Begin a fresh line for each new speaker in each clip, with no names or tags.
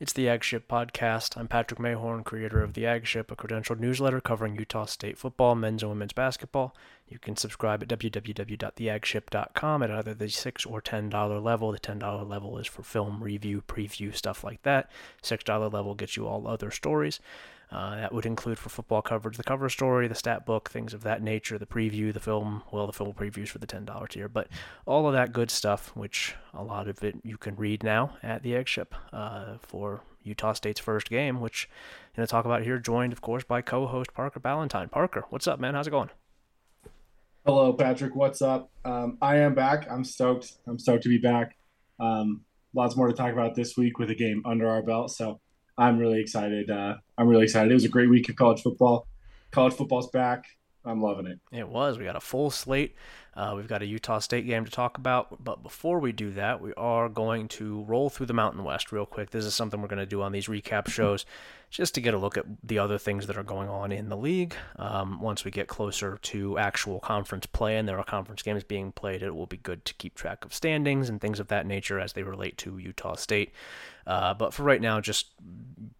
It's the Aggship Podcast. I'm Patrick Mayhorn, creator of the Aggship, a credentialed newsletter covering Utah State football, men's and women's basketball. You can subscribe at www.theaggship.com at either the six or ten dollar level. The ten dollar level is for film review, preview, stuff like that. Six dollar level gets you all other stories. Uh, that would include for football coverage the cover story, the stat book, things of that nature, the preview, the film, well, the film previews for the $10 tier, but all of that good stuff, which a lot of it you can read now at the Aggship uh, for Utah State's first game, which I'm going to talk about here, joined, of course, by co host Parker Ballantyne. Parker, what's up, man? How's it going?
Hello, Patrick. What's up? Um, I am back. I'm stoked. I'm stoked to be back. Um, lots more to talk about this week with a game under our belt. So I'm really excited. Uh, I'm really excited. It was a great week of college football. College football's back. I'm loving it.
It was. We got a full slate. Uh, we've got a Utah State game to talk about. But before we do that, we are going to roll through the Mountain West real quick. This is something we're going to do on these recap shows just to get a look at the other things that are going on in the league. Um, once we get closer to actual conference play and there are conference games being played, it will be good to keep track of standings and things of that nature as they relate to Utah State. Uh, but for right now, just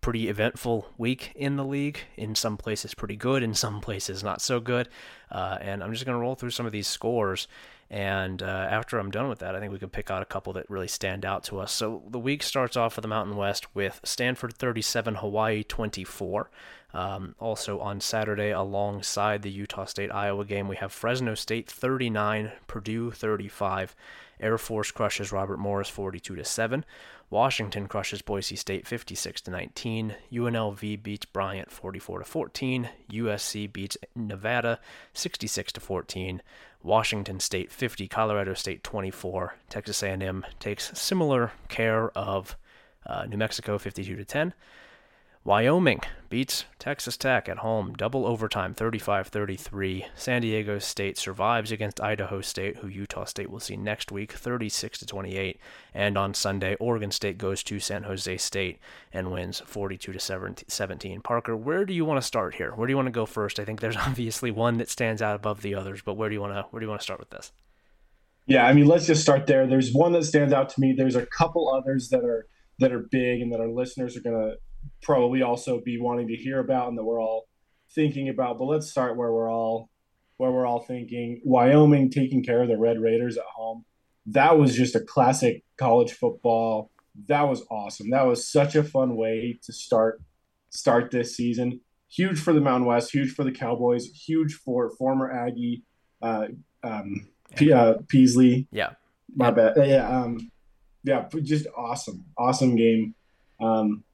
pretty eventful week in the league. In some places, pretty good. In some places, not so good. Uh, and I'm just going to roll through some of these scores. And uh, after I'm done with that, I think we can pick out a couple that really stand out to us. So the week starts off for the Mountain West with Stanford 37, Hawaii 24. Um, also on Saturday, alongside the Utah State Iowa game, we have Fresno State 39, Purdue 35. Air Force crushes Robert Morris 42 to 7. Washington crushes Boise State 56 to 19. UNLV beats Bryant 44 to 14. USC beats Nevada 66 to 14. Washington State 50, Colorado State 24. Texas A&M takes similar care of uh, New Mexico 52 to 10. Wyoming beats Texas Tech at home, double overtime, 35 33. San Diego State survives against Idaho State, who Utah State will see next week, 36 28. And on Sunday, Oregon State goes to San Jose State and wins 42 to 17. Parker, where do you want to start here? Where do you want to go first? I think there's obviously one that stands out above the others, but where do you want to where do you want to start with this?
Yeah, I mean, let's just start there. There's one that stands out to me. There's a couple others that are that are big and that our listeners are going to probably also be wanting to hear about and that we're all thinking about. But let's start where we're all where we're all thinking. Wyoming taking care of the Red Raiders at home. That was just a classic college football. That was awesome. That was such a fun way to start start this season. Huge for the Mountain West, huge for the Cowboys, huge for former Aggie uh, um, P- uh, Peasley.
Yeah,
my bad. Yeah, um, yeah, just awesome, awesome game. Um,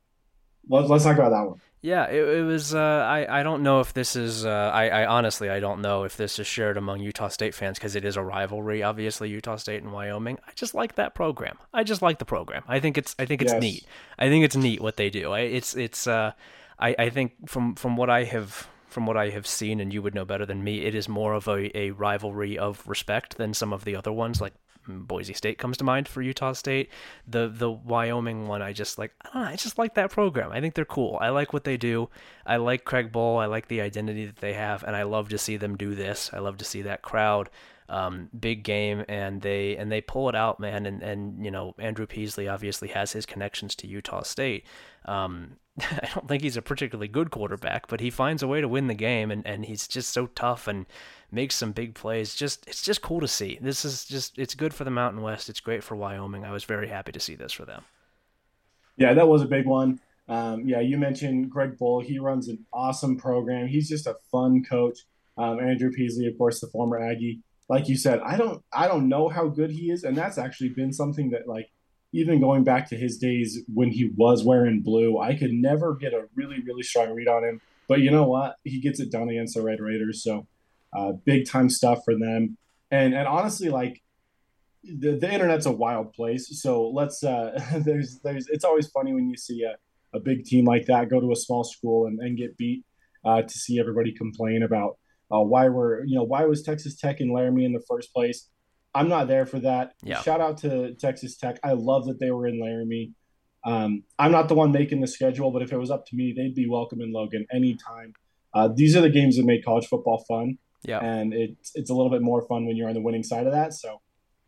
let's, let's talk about that one.
Yeah, it, it was. Uh, I I don't know if this is. Uh, I I honestly I don't know if this is shared among Utah State fans because it is a rivalry. Obviously, Utah State and Wyoming. I just like that program. I just like the program. I think it's. I think it's yes. neat. I think it's neat what they do. I, it's it's. Uh, I I think from from what I have from what I have seen, and you would know better than me, it is more of a, a rivalry of respect than some of the other ones, like Boise State comes to mind for Utah State. The the Wyoming one, I just like I, know, I just like that program. I think they're cool. I like what they do. I like Craig Bohl. I like the identity that they have, and I love to see them do this. I love to see that crowd. Um, big game, and they and they pull it out, man. And and you know Andrew Peasley obviously has his connections to Utah State. Um, I don't think he's a particularly good quarterback, but he finds a way to win the game, and, and he's just so tough and makes some big plays. Just it's just cool to see. This is just it's good for the Mountain West. It's great for Wyoming. I was very happy to see this for them.
Yeah, that was a big one. Um, yeah, you mentioned Craig Bohl. He runs an awesome program. He's just a fun coach. Um, Andrew Peasley, of course, the former Aggie. Like you said, I don't I don't know how good he is, and that's actually been something that like even going back to his days when he was wearing blue, I could never get a really really strong read on him. But you know what? He gets it done against the Red Raiders. So uh, big time stuff for them. And and honestly, like the, the internet's a wild place. So let's uh, there's there's it's always funny when you see a, a big team like that go to a small school and, and get beat uh, to see everybody complain about uh, why we're you know why was Texas Tech in Laramie in the first place. I'm not there for that. Yeah. Shout out to Texas Tech. I love that they were in Laramie. Um, I'm not the one making the schedule, but if it was up to me, they'd be welcome in Logan anytime. Uh, these are the games that make college football fun.
Yeah.
And it's it's a little bit more fun when you're on the winning side of that. So,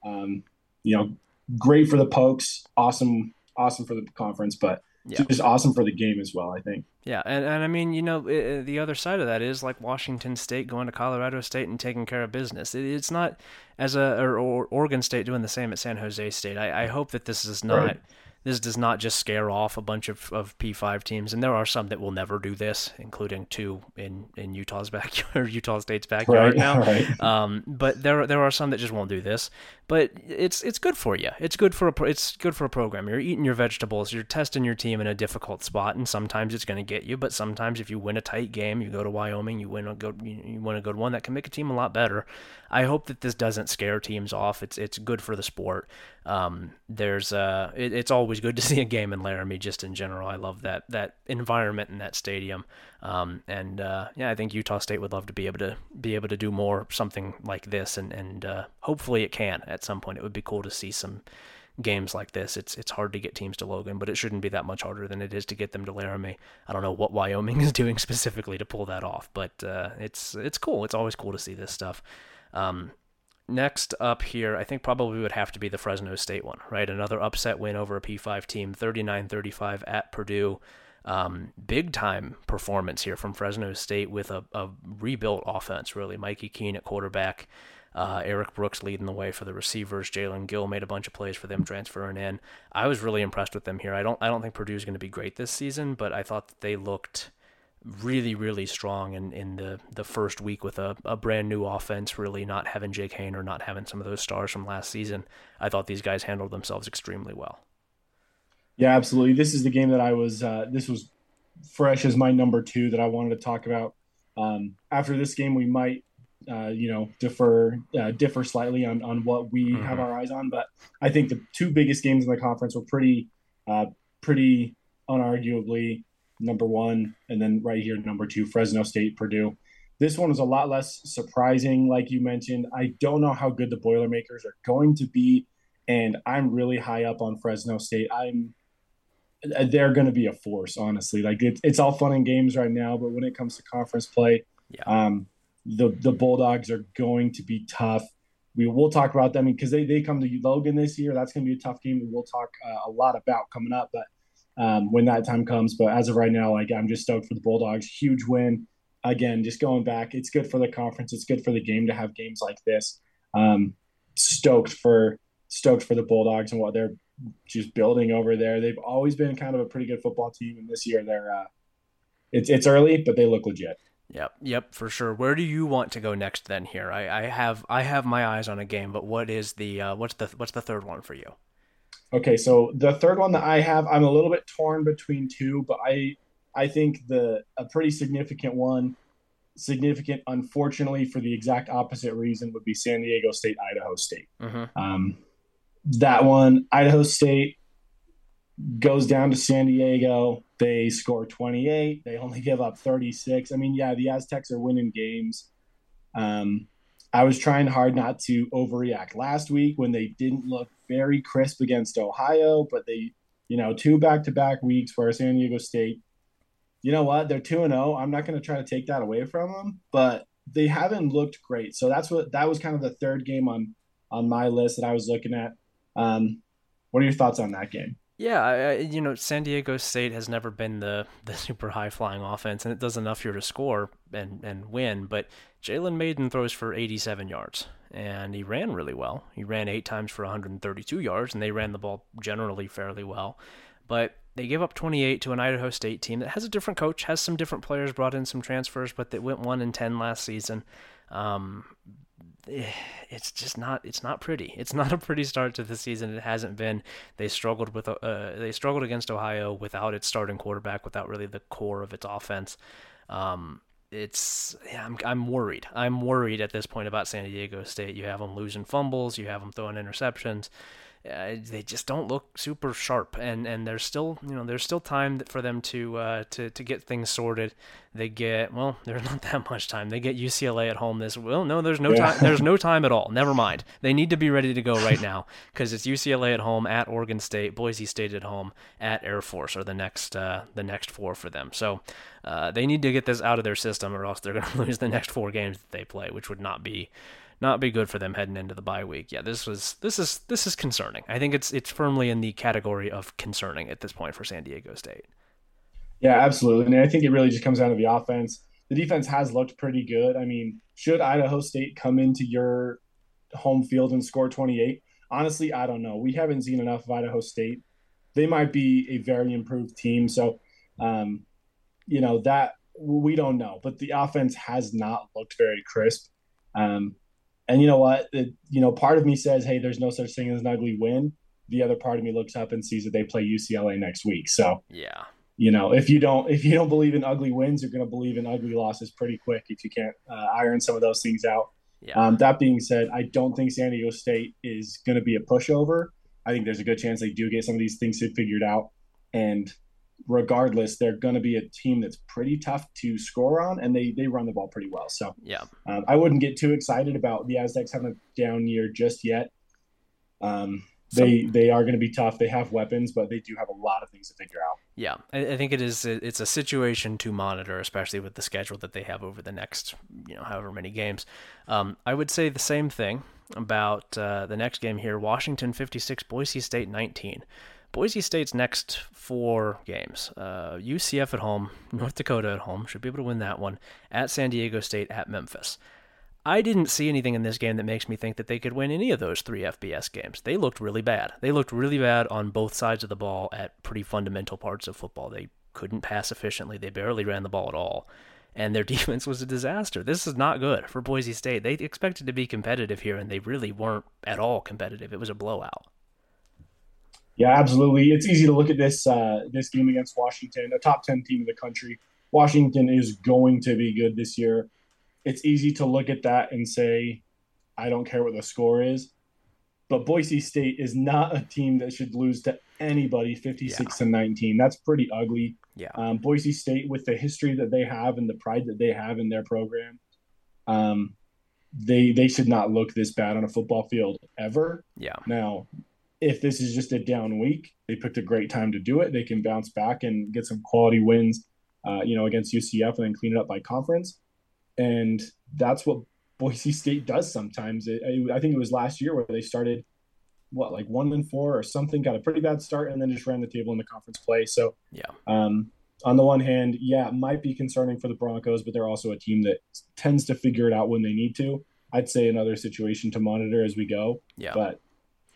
um, you know, great for the Pokes, awesome, awesome for the conference. But yeah. just awesome for the game as well. I think.
Yeah, and, and I mean, you know, it, the other side of that is like Washington State going to Colorado State and taking care of business. It, it's not as a or, or, Oregon State doing the same at San Jose State. I, I hope that this is not. Right this does not just scare off a bunch of, of P5 teams, and there are some that will never do this, including two in, in Utah's backyard, Utah State's backyard right, now. Right. Um, but there there are some that just won't do this. But it's it's good for you. It's good for a it's good for a program. You're eating your vegetables. You're testing your team in a difficult spot, and sometimes it's going to get you. But sometimes if you win a tight game, you go to Wyoming, you win a good you, win a good one that can make a team a lot better. I hope that this doesn't scare teams off. It's it's good for the sport. Um, there's uh, it, it's always good to see a game in Laramie. Just in general, I love that that environment in that stadium. Um, and uh, yeah, I think Utah State would love to be able to be able to do more something like this, and and uh, hopefully it can at some point. It would be cool to see some games like this. It's it's hard to get teams to Logan, but it shouldn't be that much harder than it is to get them to Laramie. I don't know what Wyoming is doing specifically to pull that off, but uh, it's it's cool. It's always cool to see this stuff. Um, next up here, I think probably would have to be the Fresno State one, right? Another upset win over a P5 team, 39-35 at Purdue. Um, big time performance here from Fresno State with a, a rebuilt offense, really. Mikey Keene at quarterback. Uh, Erik Brooks leading the way for the receivers. Jalen Gill made a bunch of plays for them transferring in. I was really impressed with them here. I don't I don't think Purdue's going to be great this season, but I thought that they looked really, really strong in, in the, the first week with a, a brand new offense, really not having Jake Haener, not having some of those stars from last season. I thought these guys handled themselves extremely well.
Yeah, absolutely. This is the game that I was, uh, this was fresh as my number two that I wanted to talk about. Um, after this game, we might, uh, you know, differ, uh, differ slightly on, on what we mm-hmm. have our eyes on, but I think the two biggest games in the conference were pretty, uh, pretty unarguably number one, and then right here, number two, Fresno State, Purdue. This one was a lot less surprising, like you mentioned. I don't know how good the Boilermakers are going to be, and I'm really high up on Fresno State. I'm they're going to be a force, honestly. Like it, it's all fun and games right now, but when it comes to conference play, yeah. um, the the Bulldogs are going to be tough. We will talk about them because they, they come to Logan this year. That's going to be a tough game. We will talk uh, a lot about coming up, but um, when that time comes. But as of right now, like I'm just stoked for the Bulldogs. Huge win. Again, just going back, it's good for the conference. It's good for the game to have games like this. Um, stoked for stoked for the Bulldogs and what they're just building over there. They've always been kind of a pretty good football team, and this year they're uh, it's it's early, but they look legit.
Yep, yep, for sure. Where do you want to go next then? Here, I, I have I have my eyes on a game, but what is the uh, what's the what's the third one for you?
Okay, so the third one that I have, I'm a little bit torn between two, but I I think the a pretty significant one, significant unfortunately for the exact opposite reason would be San Diego State, Idaho State. Mm-hmm. Um, that one, Idaho State goes down to San Diego. They score 28. They only give up 36. I mean, yeah, the Aztecs are winning games. Um, I was trying hard not to overreact last week when they didn't look very crisp against Ohio, but they, you know, two back to back weeks where San Diego State, you know what, they're 2 and 0. I'm not going to try to take that away from them, but they haven't looked great. So that's what that was kind of the third game on on my list that I was looking at. Um, what are your thoughts on that game?
Yeah, I, you know, San Diego State has never been the, the super high flying offense, and it does enough here to score and, and win. But Jalen Mayden throws for 87 yards, and he ran really well. He ran eight times for 132 yards, and they ran the ball generally fairly well. But they gave up 28 to an Idaho State team that has a different coach, has some different players, brought in some transfers, but that went 1 and 10 last season. Um, it's just not it's not pretty. It's not a pretty start to the season. It hasn't been. They struggled with uh, they struggled against Ohio without its starting quarterback, without really the core of its offense. Um, it's yeah, I'm I'm worried. I'm worried at this point about San Diego State. You have them losing fumbles, you have them throwing interceptions uh, they just don't look super sharp, and and there's still you know there's still time for them to uh, to to get things sorted. They get well, there's not that much time. They get UCLA at home this. Well, no, there's no yeah. time. There's no time at all. Never mind. They need to be ready to go right now because it's UCLA at home, at Oregon State, Boise State at home, at Air Force are the next uh, the next four for them. So uh, they need to get this out of their system, or else they're going to lose the next four games that they play, which would not be not be good for them heading into the bye week. Yeah, this was this is this is concerning. I think it's it's firmly in the category of concerning at this point for San Diego State.
Yeah, absolutely. And I think it really just comes down to the offense. The defense has looked pretty good. I mean, should Idaho State come into your home field and score 28? Honestly, I don't know. We haven't seen enough of Idaho State. They might be a very improved team. So, um, you know, that we don't know. But the offense has not looked very crisp. Um, and you know what? It, you know, part of me says, hey, there's no such thing as an ugly win. The other part of me looks up and sees that they play UCLA next week. So,
yeah
you know, if you don't if you don't believe in ugly wins, you're going to believe in ugly losses pretty quick if you can't uh, iron some of those things out. Yeah. Um, that being said, I don't think San Diego State is going to be a pushover. I think there's a good chance they do get some of these things figured out, and regardless, they're going to be a team that's pretty tough to score on, and they they run the ball pretty well. So
yeah,
um, I wouldn't get too excited about the Aztecs having a down year just yet. Um, they they are going to be tough. They have weapons, but they do have a lot of things to figure out.
Yeah, I, I think it is. It's a situation to monitor, especially with the schedule that they have over the next, you know, however many games. Um, I would say the same thing about uh, the next game here: Washington 56, Boise State 19. Boise State's next four games: uh, UCF at home, North Dakota at home, should be able to win that one. At San Diego State, at Memphis. I didn't see anything in this game that makes me think that they could win any of those three FBS games. They looked really bad. They looked really bad on both sides of the ball at pretty fundamental parts of football. They couldn't pass efficiently, they barely ran the ball at all. And their defense was a disaster. This is not good for Boise State. They expected to be competitive here, and they really weren't at all competitive. It was a blowout.
Yeah, absolutely. It's easy to look at this uh, this game against Washington, a top ten team in the country. Washington is going to be good this year it's easy to look at that and say, I don't care what the score is. But Boise State is not a team that should lose to anybody 56 yeah. to 19. That's pretty ugly.
Yeah.
Um, Boise State, with the history that they have and the pride that they have in their program, um, they they should not look this bad on a football field ever.
Yeah.
Now, if this is just a down week, they picked a great time to do it. They can bounce back and get some quality wins, uh, you know, against UCF and then clean it up by conference and that's what Boise State does sometimes. It, I think it was last year where they started what like one and four or something, got a pretty bad start, and then just ran the table in the conference play. So
yeah.
Um, on the one hand, yeah, it might be concerning for the Broncos, but they're also a team that tends to figure it out when they need to. I'd say another situation to monitor as we go.
Yeah.
But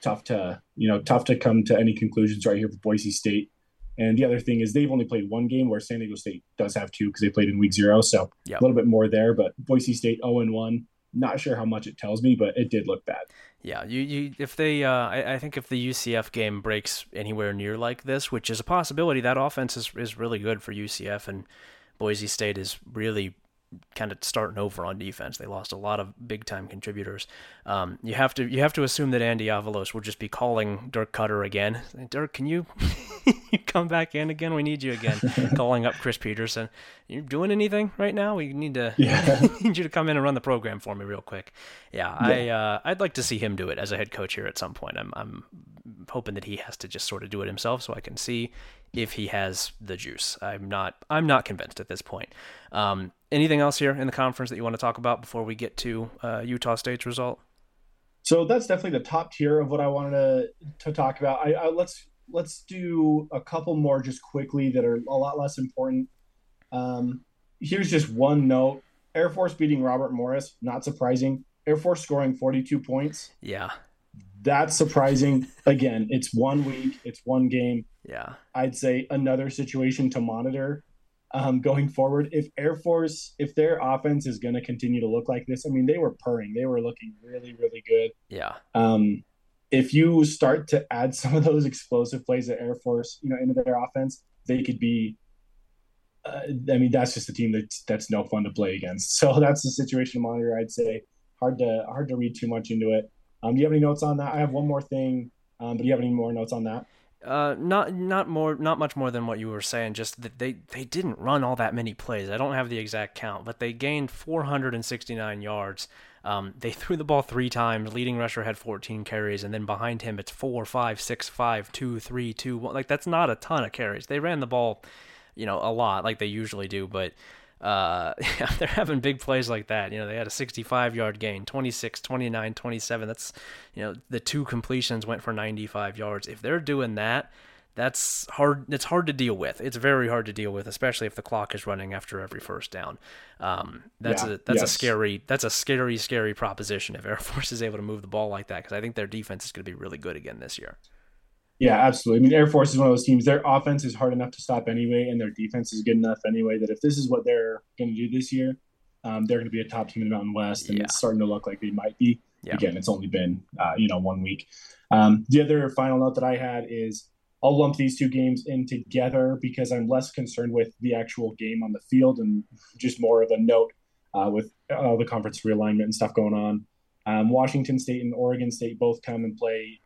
tough to you know tough to come to any conclusions right here for Boise State. And the other thing is they've only played one game where San Diego State does have two because they played in week zero. So yep. a little bit more there. But Boise State 0 and 1. Not sure how much it tells me, but it did look bad.
Yeah, you, you if they uh, I, I think if the UCF game breaks anywhere near like this, which is a possibility, that offense is, is really good for UCF and Boise State is really kind of starting over on defense. They lost a lot of big time contributors. Um, you have to you have to assume that Andy Avalos will just be calling Dirk Koetter again. Dirk, can you you come back in again? We need you again. calling up Chris Petersen. You doing anything right now? We need to yeah. need you to come in and run the program for me real quick. Yeah, yeah. I uh, I'd like to see him do it as a head coach here at some point. I'm I'm hoping that he has to just sort of do it himself so I can see if he has the juice. I'm not I'm not convinced at this point. Um, anything else here in the conference that you want to talk about before we get to uh, Utah State's result?
So that's definitely the top tier of what I wanted to to talk about. I, I let's let's do a couple more just quickly that are a lot less important. Um, here's just one note: Air Force beating Robert Morris, not surprising. Air Force scoring 42 points.
Yeah,
that's surprising. Again, it's one week, it's one game.
Yeah.
I'd say another situation to monitor um, going forward. If Air Force, if their offense is going to continue to look like this, I mean, they were purring. They were looking really, really good.
Yeah.
Um, if you start to add some of those explosive plays at Air Force, you know, into their offense, they could be. Uh, I mean, that's just a team that's that's no fun to play against. So that's the situation to monitor. I'd say hard to hard to read too much into it. Um, do you have any notes on that? I have one more thing, um, but do you have any more notes on that?
Uh, not not more, not much more than what you were saying. Just that they they didn't run all that many plays. I don't have the exact count, but they gained 469 yards. Um, they threw the ball three times. Leading rusher had 14 carries, and then behind him it's four, five, six, five, two, three, two, one. Like that's not a ton of carries. They ran the ball, you know, a lot like they usually do, but uh, yeah, they're having big plays like that. You know, they had a 65 yard gain, 26, 29, 27. That's, you know, the two completions went for 95 yards. If they're doing that, that's hard. It's hard to deal with. It's very hard to deal with, especially if the clock is running after every first down. Um, that's yeah, a that's yes. a scary that's a scary scary proposition if Air Force is able to move the ball like that because I think their defense is going to be really good again this year.
Yeah, absolutely. I mean, Air Force is one of those teams. Their offense is hard enough to stop anyway, and their defense is good enough anyway that if this is what they're going to do this year, um, they're going to be a top team in the Mountain West, and yeah. it's starting to look like they might be. Yeah. Again, it's only been uh, you know one week. Um, the other final note that I had is I'll lump these two games in together because I'm less concerned with the actual game on the field and just more of a note uh, with uh, the conference realignment and stuff going on. Um, Washington State and Oregon State both come and play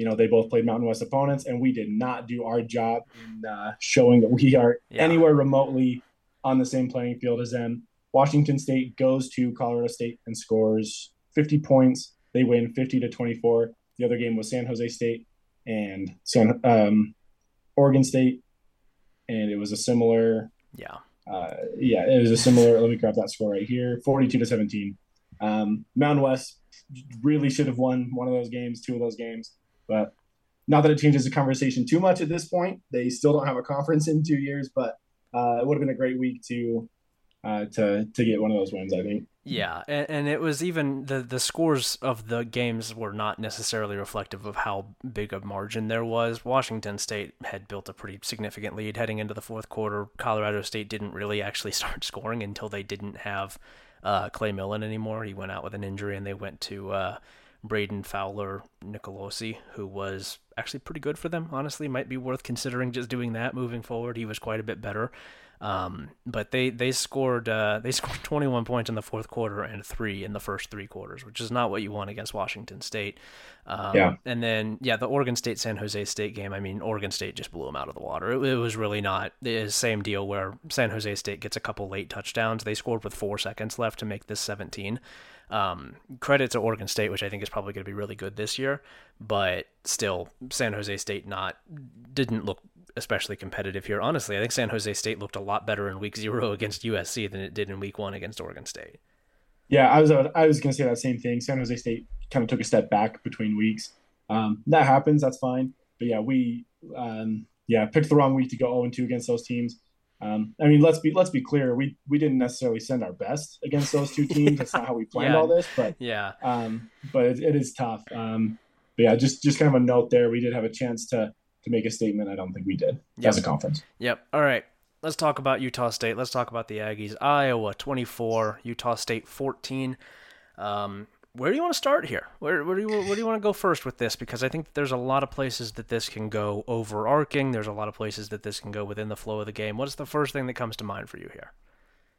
you know, they both played Mountain West opponents, and we did not do our job in uh, showing that we are yeah. anywhere remotely on the same playing field as them. Washington State goes to Colorado State and scores 50 points. They win 50 to 24. The other game was San Jose State and San um, Oregon State, and it was a similar.
Yeah.
Uh, yeah, it was a similar. let me grab that score right here: 42 to 17. Um, Mountain West really should have won one of those games, two of those games. But not that it changes the conversation too much at this point. They still don't have a conference in two years, but uh, it would have been a great week to uh, to to get one of those wins. I think.
Yeah, and, and, it was even the the scores of the games were not necessarily reflective of how big a margin there was. Washington State had built a pretty significant lead heading into the fourth quarter. Colorado State didn't really actually start scoring until they didn't have uh, Clay Millen anymore. He went out with an injury, and they went to uh, Brayden Fowler Nicolosi, who was actually pretty good for them, honestly. Might be worth considering just doing that moving forward. He was quite a bit better. Um, but they they scored uh, they scored 21 points in the fourth quarter and three in the first three quarters, which is not what you want against Washington State. Um, yeah. And then yeah, the Oregon State San Jose State game. I mean, Oregon State just blew them out of the water. It, it was really not the same deal where San Jose State gets a couple late touchdowns. They scored with four seconds left to make this 17. Um, credit to Oregon State, which I think is probably going to be really good this year, but still, San Jose State not didn't look especially competitive here. Honestly, I think San Jose State looked a lot better in Week Zero against USC than it did in Week One against Oregon State.
Yeah, I was I was going to say that same thing. San Jose State kind of took a step back between weeks. Um, that happens. That's fine. But yeah, we um, yeah picked the wrong week to go 0 2 against those teams. Um, I mean, let's be let's be clear. We we didn't necessarily send our best against those two teams. That's not how we planned yeah. all this. But
yeah,
um, but it, it is tough. Um, but yeah, just just kind of a note there. We did have a chance to to make a statement. I don't think we did yep. as a conference.
Yep. All right. Let's talk about Utah State. Let's talk about the Aggies. Iowa 24, Utah State 14. Um, where do you want to start here? Where, where do you where do you want to go first with this? Because I think there's a lot of places that this can go overarching. There's a lot of places that this can go within the flow of the game. What is the first thing that comes to mind for you here?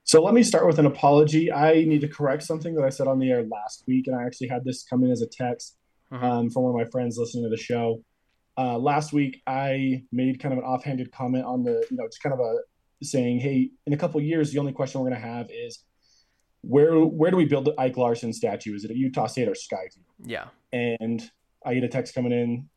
So let me start with an apology. I need to correct something that I said on the air last week, and I actually had this come in as a text mm-hmm. um, from one of my friends listening to the show. Uh, last week, I made kind of an offhanded comment on the, you know, just kind of a saying, hey, in a couple years, the only question we're going to have is where where do we build the Ike Larsen statue? Is it at Utah State or Skyview?
Yeah.
And I get a text coming in,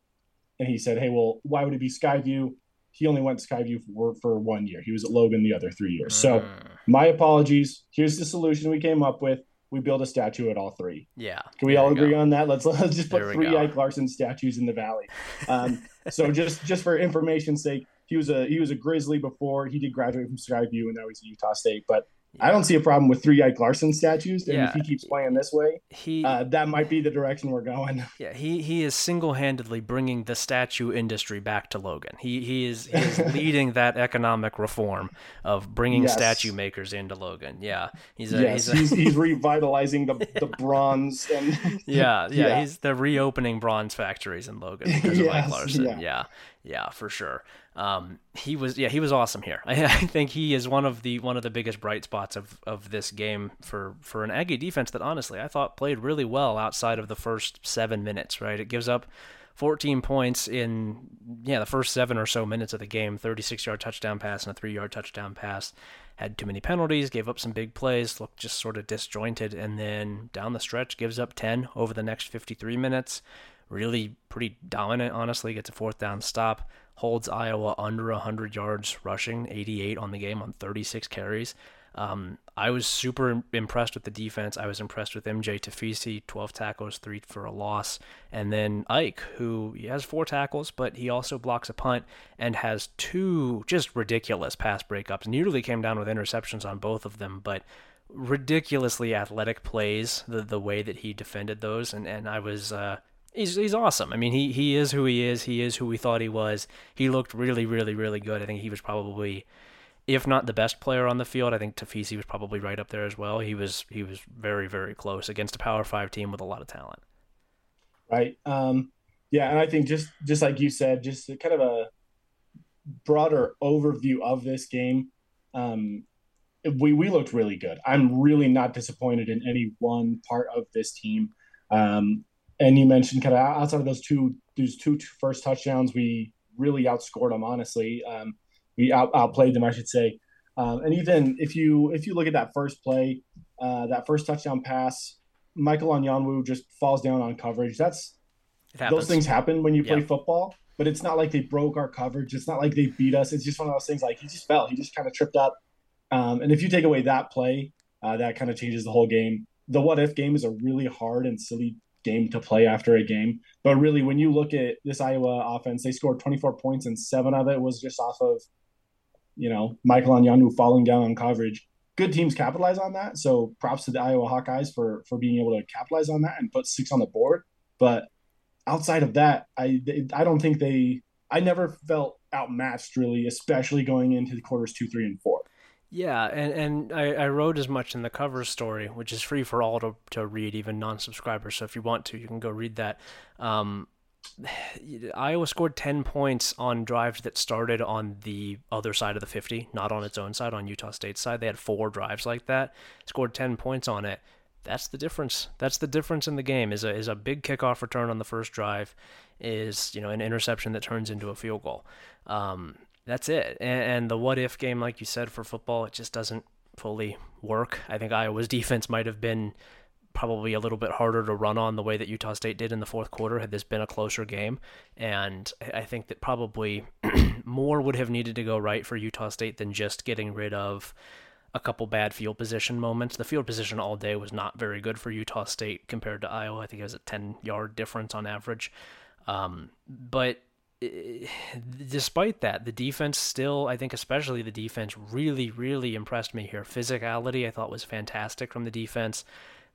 and he said, "Hey, well, why would it be Skyview? He only went Skyview for for one year. He was at Logan the other three years. Mm. So, my apologies. Here's the solution we came up with. We build a statue at all three.
Yeah.
Can we all agree go. on that? Let's let's just put three go. Ike Larsen statues in the valley. Um, so just just for information's sake, he was a he was a Grizzly before he did graduate from Skyview, and now he's at Utah State. But I don't see a problem with three Ike Larsen statues. And yeah. if he keeps playing this way, he uh, that might be the direction we're going.
Yeah, he he is single handedly bringing the statue industry back to Logan. He he is he is leading that economic reform of bringing yes. statue makers into Logan. Yeah,
he's a, yes, he's, a... he's, he's revitalizing the the bronze and
yeah, yeah, yeah, he's they're reopening bronze factories in Logan because yes, of Ike Larsen. Yeah. yeah, yeah, for sure. Um, he was yeah he was awesome here. I, I, think he is one of the one of the biggest bright spots of, of this game for for an Aggie defense that honestly I thought played really well outside of the first seven minutes. Right, it gives up 14 points in yeah the first seven or so minutes of the game. 36 yard touchdown pass and a three yard touchdown pass. Had too many penalties, gave up some big plays, looked just sort of disjointed, and then down the stretch gives up 10 over the next 53 minutes really pretty dominant, honestly. Gets a fourth down stop, holds Iowa under 100 yards rushing, 88 on the game on 36 carries. Um, I was super impressed with the defense. I was impressed with MJ Tafisi, 12 tackles, three for a loss. And then Ike, who he has four tackles, but he also blocks a punt and has two just ridiculous pass breakups. Nearly came down with interceptions on both of them, but ridiculously athletic plays, the, the way that he defended those. And, and I was, uh, he's, he's awesome. I mean, he, he is who he is. He is who we thought he was. He looked really, really, really good. I think he was probably if not the best player on the field. I think Tafisi was probably right up there as well. He was he was very very close against a Power Five team with a lot of talent.
Right. Um, yeah, and I think just just like you said, just kind of a broader overview of this game. Um, we we looked really good. I'm really not disappointed in any one part of this team. Um, and you mentioned kind of outside of those two those two first touchdowns, we really outscored them. Honestly, um, we out, outplayed them, I should say. Um, and even if you if you look at that first play, uh, that first touchdown pass, Michael Anyanwu just falls down on coverage. That's those things happen when you play yep. football, but it's not like they broke our coverage. It's not like they beat us. It's just one of those things like he just fell. He just kind of tripped up. Um, and if you take away that play, uh, that kind of changes the whole game. The what if game is a really hard and silly game to play after a game. But really, when you look at this Iowa offense, they scored 24 points and seven of it was just off of you know, Michael Anyanwu falling down on coverage. Good teams capitalize on that. So props to the Iowa Hawkeyes for for being able to capitalize on that and put six on the board. But outside of that, I I don't think they. I never felt outmatched really, especially going into the quarters two, three, and four.
Yeah, and, and I, I wrote as much in the cover story, which is free for all to, to read, even non subscribers. So if you want to, you can go read that. Um, Iowa scored 10 points on drives that started on the other side of the 50, not on its own side, on Utah State's side. They had four drives like that, scored 10 points on it. That's the difference. That's the difference in the game. Is a is a big kickoff return on the first drive, is you know an interception that turns into a field goal. Um, that's it. And, and the what if game, like you said, for football, it just doesn't fully work. I think Iowa's defense might have been probably a little bit harder to run on the way that Utah State did in the fourth quarter had this been a closer game. And I think that probably more would have needed to go right for Utah State than just getting rid of a couple bad field position moments. The field position all day was not very good for Utah State compared to Iowa. I think it was a 10 yard difference on average. Um, but despite that, the defense still, I think, especially the defense, really, really impressed me here. Physicality, I thought, was fantastic from the defense.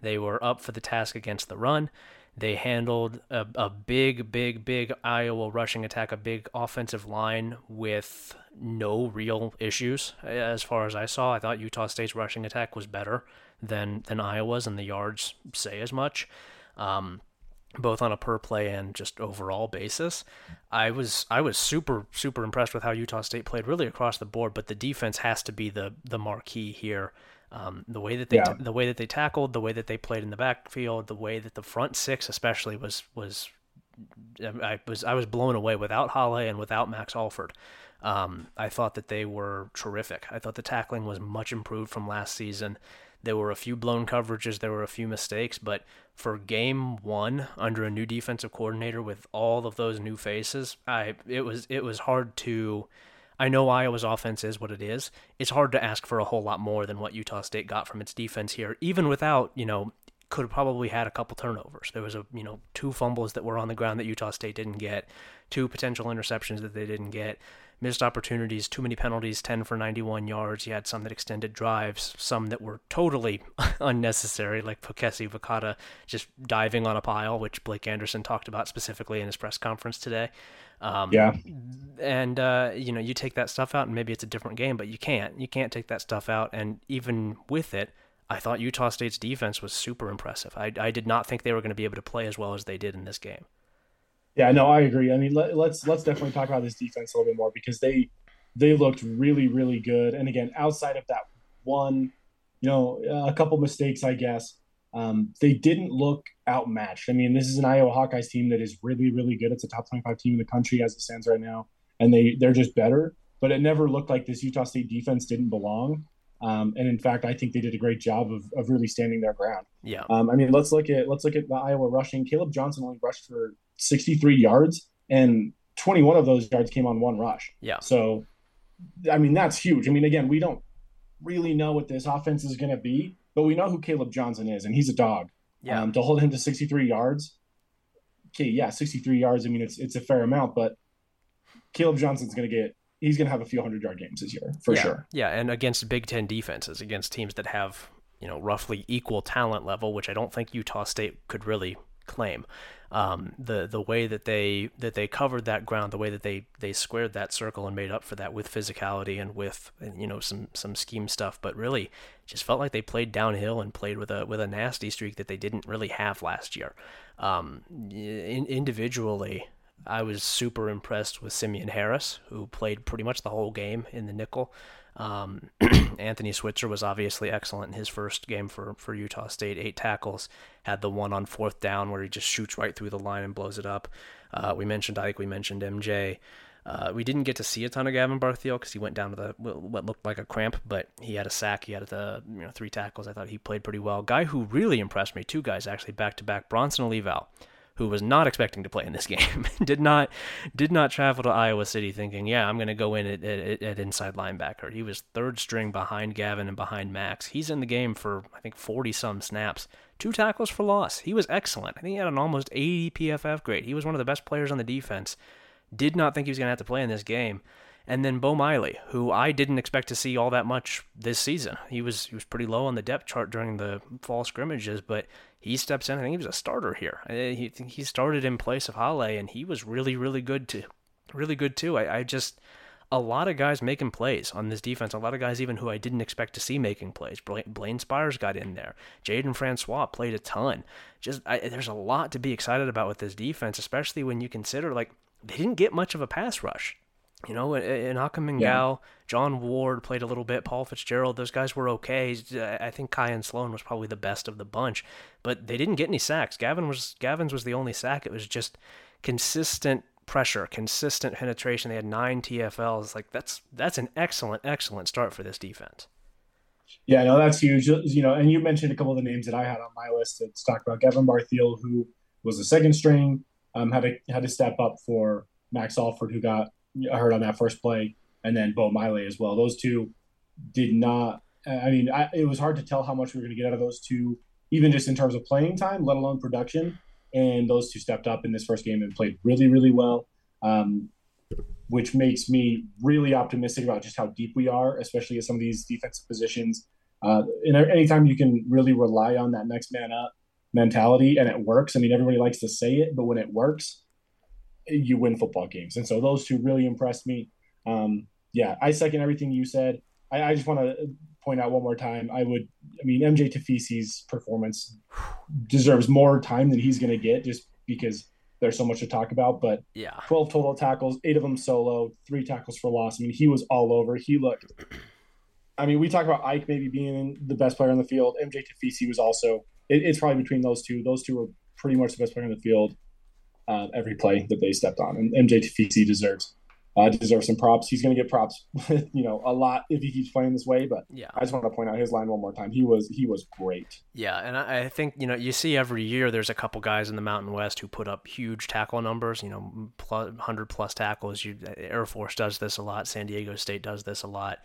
They were up for the task against the run. They handled a, a big, big, big Iowa rushing attack, a big offensive line with no real issues. As far as I saw, I thought Utah State's rushing attack was better than than Iowa's, and the yards say as much. Um, both on a per play and just overall basis. I was I was super super impressed with how Utah State played really across the board, but the defense has to be the the marquee here. Um, the way that they yeah. the way that they tackled, the way that they played in the backfield, the way that the front six especially was was I was I was blown away without Hale and without Max Alford. Um, I thought that they were terrific. I thought the tackling was much improved from last season. There were a few blown coverages, there were a few mistakes, but for game one under a new defensive coordinator with all of those new faces, I it was it was hard to I know Iowa's offense is what it is. It's hard to ask for a whole lot more than what Utah State got from its defense here, even without, you know, could have probably had a couple turnovers. There was a, you know, two fumbles that were on the ground that Utah State didn't get, two potential interceptions that they didn't get, missed opportunities, too many penalties, 10 for 91 yards. You had some that extended drives, some that were totally unnecessary, like Pokesi Vakata just diving on a pile, which Blake Anderson talked about specifically in his press conference today.
Um, yeah.
And uh, you know, you take that stuff out, and maybe it's a different game, but you can't. You can't take that stuff out, and even with it, I thought Utah State's defense was super impressive. I, I did not think they were going to be able to play as well as they did in this game.
Yeah, no, I agree. I mean, let, let's let's definitely talk about this defense a little bit more because they they looked really really good. And again, outside of that one, you know, a couple mistakes, I guess, um, they didn't look outmatched. I mean, this is an Iowa Hawkeyes team that is really, really good. It's a top 25 team in the country as it stands right now, and they they're just better. But it never looked like this Utah State defense didn't belong. Um, and in fact, I think they did a great job of, of really standing their ground.
Yeah.
Um, I mean, let's look at let's look at the Iowa rushing. Kaleb Johnson only rushed for 63 yards, and 21 of those yards came on one rush.
Yeah.
So, I mean, that's huge. I mean, again, we don't really know what this offense is going to be, but we know who Kaleb Johnson is, and he's a dog.
Yeah.
Um, to hold him to 63 yards, okay, yeah, 63 yards. I mean, it's it's a fair amount, but Kaleb Johnson's going to get he's going to have a few hundred yard games this year for
yeah.
sure.
Yeah, and against Big Ten defenses, against teams that have you know roughly equal talent level, which I don't think Utah State could really claim. Um, the the way that they that they covered that ground, the way that they they squared that circle and made up for that with physicality and with you know some some scheme stuff, but really just felt like they played downhill and played with a with a nasty streak that they didn't really have last year. Um, in, individually, I was super impressed with Simeon Harris, who played pretty much the whole game in the nickel. Um, Anthony Switzer was obviously excellent in his first game for, for Utah State. Eight tackles, had the one on fourth down where he just shoots right through the line and blows it up. Uh, we mentioned Ike, we mentioned MJ. Uh, we didn't get to see a ton of Gavin Barthiel because he went down to the what looked like a cramp, but he had a sack. He had the you know three tackles. I thought he played pretty well. Guy who really impressed me, two guys actually back to back, Bronson Olival who was not expecting to play in this game, did not did not travel to Iowa City thinking, yeah, I'm going to go in at, at, at, inside linebacker. He was third string behind Gavin and behind Max. He's in the game for I think 40 some snaps, two tackles for loss. He was excellent. I think he had an almost 80 PFF grade. He was one of the best players on the defense. Did not think he was going to have to play in this game. And then Bo Miley, who I didn't expect to see all that much this season. He was he was pretty low on the depth chart during the fall scrimmages, but he steps in. I think he was a starter here. He he started in place of Hale, and he was really really good too. Really good too. I, I just a lot of guys making plays on this defense. A lot of guys even who I didn't expect to see making plays. Blaine Spires got in there. Jaden Francois played a ton. Just I, there's a lot to be excited about with this defense, especially when you consider like they didn't get much of a pass rush. You know, in Mingale, yeah. John Ward played a little bit, Paul Fitzgerald, those guys were okay. I think Kyan Sloan was probably the best of the bunch, but they didn't get any sacks. Gavin was Gavin's was the only sack. It was just consistent pressure, consistent penetration. They had nine TFLs. Like that's that's an excellent, excellent start for this defense.
Yeah, no, that's huge. You know, and you mentioned a couple of the names that I had on my list to talk about. Gavin Barthiel, who was the second string, um, had to had to step up for Max Alford, who got I heard on that first play, and then Bo Miley as well. Those two did not. I mean, I, it was hard to tell how much we were going to get out of those two, even just in terms of playing time, let alone production. And those two stepped up in this first game and played really, really well, um, which makes me really optimistic about just how deep we are, especially at some of these defensive positions. Uh, and anytime you can really rely on that next man up mentality and it works. I mean, everybody likes to say it, but when it works, you win football games. And so those two really impressed me. Um, yeah, I second everything you said. I, I just want to point out one more time. I would, I mean, MJ Tafisi's performance deserves more time than he's going to get just because there's so much to talk about. But
yeah,
12 total tackles, eight of them solo, three tackles for loss. I mean, he was all over. He looked. I mean, we talk about Ike maybe being the best player on the field. MJ Tafisi was also. It, it's probably between those two. Those two were pretty much the best player on the field uh, every play that they stepped on. And MJ Tafisi deserves uh, deserves some props. He's going to get props, you know, a lot if he keeps playing this way. But
yeah,
I just want to point out his line one more time. He was he was great.
Yeah, and I, I think you know you see every year there's a couple guys in the Mountain West who put up huge tackle numbers. You know, plus, hundred plus tackles. You Air Force does this a lot. San Diego State does this a lot.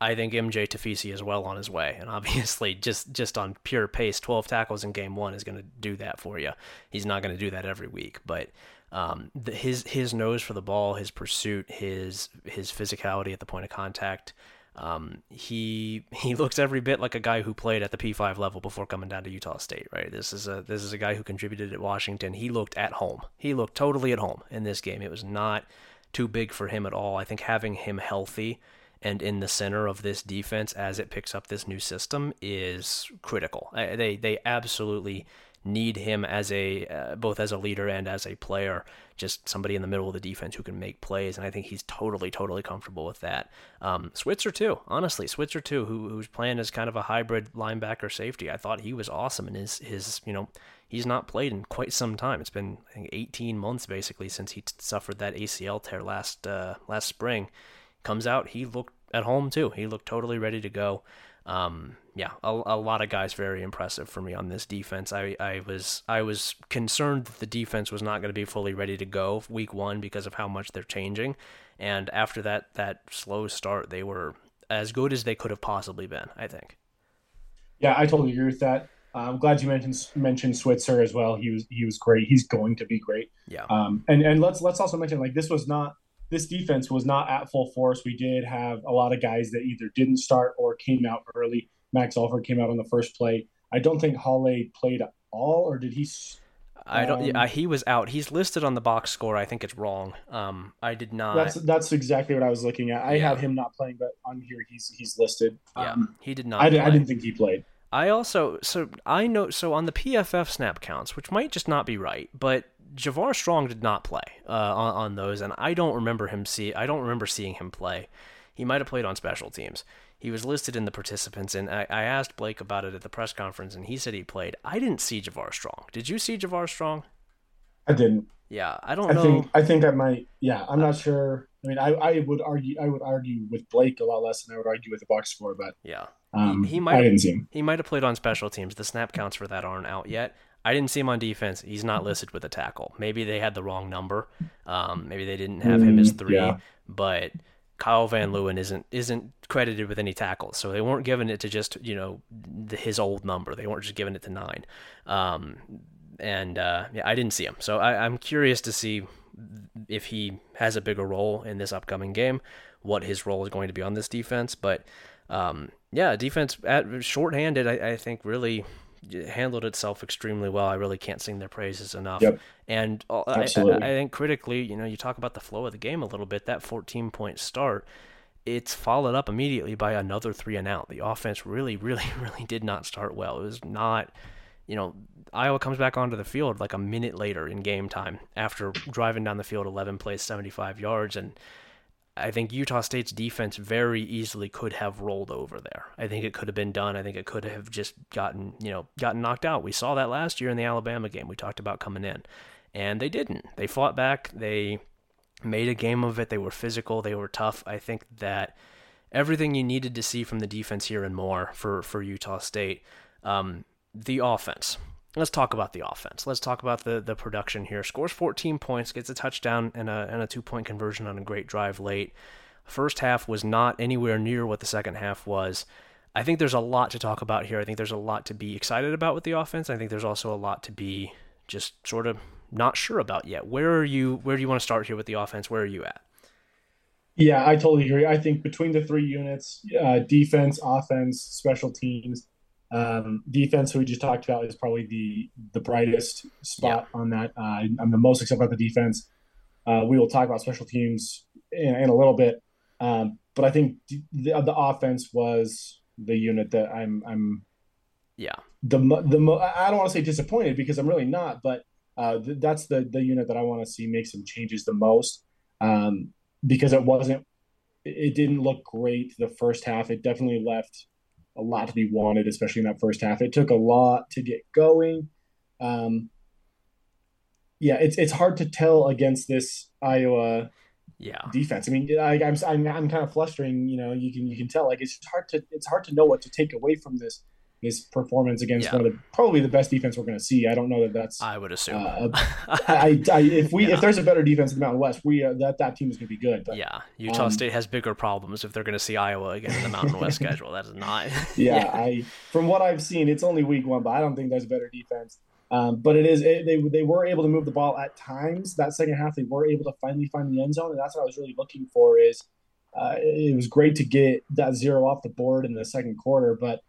I think MJ Tafisi is well on his way, and obviously, just just on pure pace, 12 tackles in game one is going to do that for you. He's not going to do that every week, but um, the, his his nose for the ball, his pursuit, his his physicality at the point of contact, um, he he looks every bit like a guy who played at the P5 level before coming down to Utah State. Right, this is a this is a guy who contributed at Washington. He looked at home. He looked totally at home in this game. It was not too big for him at all. I think having him healthy and in the center of this defense as it picks up this new system is critical. They they absolutely need him as a uh, both as a leader and as a player, just somebody in the middle of the defense who can make plays, and I think he's totally totally comfortable with that. Um, Switzer too, honestly, Switzer too, who who's playing as kind of a hybrid linebacker safety. I thought he was awesome and his his you know he's not played in quite some time. It's been I think 18 months basically since he t- suffered that ACL tear last uh, last spring comes out, he looked at home too. He looked totally ready to go. Um, yeah, a, a lot of guys very impressive for me on this defense. I, I was I was concerned that the defense was not going to be fully ready to go week one because of how much they're changing, and after that that slow start, they were as good as they could have possibly been. I think.
Yeah, I totally agree with that. I'm glad you mentioned mentioned Switzer as well. He was he was great. He's going to be great.
Yeah.
Um, and and let's let's also mention like this was not this defense was not at full force. We did have a lot of guys that either didn't start or came out early. Max Alford came out on the first play. I don't think Hale played at all, or did he?
I don't. Um, yeah, he was out. He's listed on the box score. I think it's wrong. Um, I did not.
That's that's exactly what I was looking at. I yeah. had him not playing, but on here he's he's listed.
Yeah,
um,
he did not.
I, I didn't think he played.
I also so I know so on the PFF snap counts, which might just not be right, but Javar Strong did not play uh, on, on those, and I don't remember him see. I don't remember seeing him play. He might have played on special teams. He was listed in the participants, and I, I asked Blake about it at the press conference, and he said he played. I didn't see Javar Strong. Did you see Javar Strong?
I didn't.
Yeah, I don't
I
know.
Think, I think I might. Yeah, I'm not sure. I mean, I, I would argue I would argue with Blake a lot less than I would argue with the box score, but
yeah,
um, he, he might. I didn't see him.
He might have played on special teams. The snap counts for that aren't out yet. I didn't see him on defense. He's not listed with a tackle. Maybe they had the wrong number. Um, maybe they didn't have him as mm, three. Yeah. But Kyle Van Leeuwen isn't isn't credited with any tackles, so they weren't giving it to just you know his old number. They weren't just giving it to nine. Um, and uh, yeah, I didn't see him, so I, I'm curious to see if he has a bigger role in this upcoming game, what his role is going to be on this defense. But um, yeah, defense at shorthanded, I, I think really handled itself extremely well. I really can't sing their praises enough.
Yep.
And uh, I, I, I, think critically, you know, you talk about the flow of the game a little bit. That 14 point start, it's followed up immediately by another three and out. The offense really, really, really did not start well. It was not, you know, Iowa comes back onto the field like a minute later in game time after driving down the field 11 plays, 75 yards, and I think Utah State's defense very easily could have rolled over there. I think it could have been done. I think it could have just gotten, you know, gotten knocked out. We saw that last year in the Alabama game. We talked about coming in. And they didn't. They fought back. They made a game of it. They were physical. They were tough. I think that everything you needed to see from the defense here and more for, for Utah State. Um, the offense let's talk about the offense. Let's talk about the the production here. Scores 14 points, gets a touchdown and a and a two point conversion on a great drive late. First half was not anywhere near what the second half was. I think there's a lot to talk about here. I think there's a lot to be excited about with the offense. I think there's also a lot to be just sort of not sure about yet. Where are you? Where do you want to start here with the offense? Where are you at?
Yeah, I totally agree. I think between the three units, uh, defense, offense, special teams, um, defense, we just talked about, is probably the the brightest spot yeah. on that. Uh, I'm the most excited about the defense. Uh, we will talk about special teams in, in a little bit, um, but I think the, the offense was the unit that I'm I'm
yeah
the the I don't want to say disappointed because I'm really not, but uh, th- that's the the unit that I want to see make some changes the most um, because it wasn't it didn't look great the first half. It definitely left a lot to be wanted, especially in that first half. It took a lot to get going. Um, yeah, it's it's hard to tell against this Iowa
yeah
defense. I mean, I, am I'm, I'm kind of flustering. You know, you can you can tell like it's hard to it's hard to know what to take away from this his performance against yeah. one of the probably the best defense we're going to see. I don't know that that's.
I would assume.
Uh, I, I, if we yeah. if there's a better defense in the Mountain West, we uh, that that team is going to be good. But,
yeah, Utah um, State has bigger problems if they're going to see Iowa again in the Mountain West schedule. That is not.
yeah, yeah, I from what I've seen, it's only week one, but I don't think there's a better defense. Um, but it is it, they they were able to move the ball at times. That second half, they were able to finally find the end zone, and that's what I was really looking for. Is uh, it was great to get that zero off the board in the second quarter, but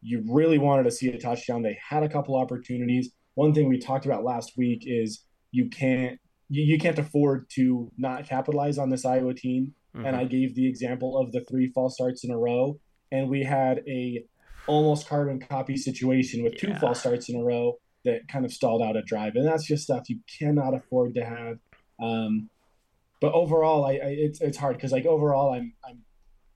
you really wanted to see a touchdown. They had a couple opportunities. One thing we talked about last week is you can't you, you can't afford to not capitalize on this Iowa team. Mm-hmm. And I gave the example of the three false starts in a row, and we had a almost carbon copy situation with yeah. two false starts in a row that kind of stalled out a drive, and that's just stuff you cannot afford to have. Um, but overall, I, I it's it's hard because like overall, I'm I'm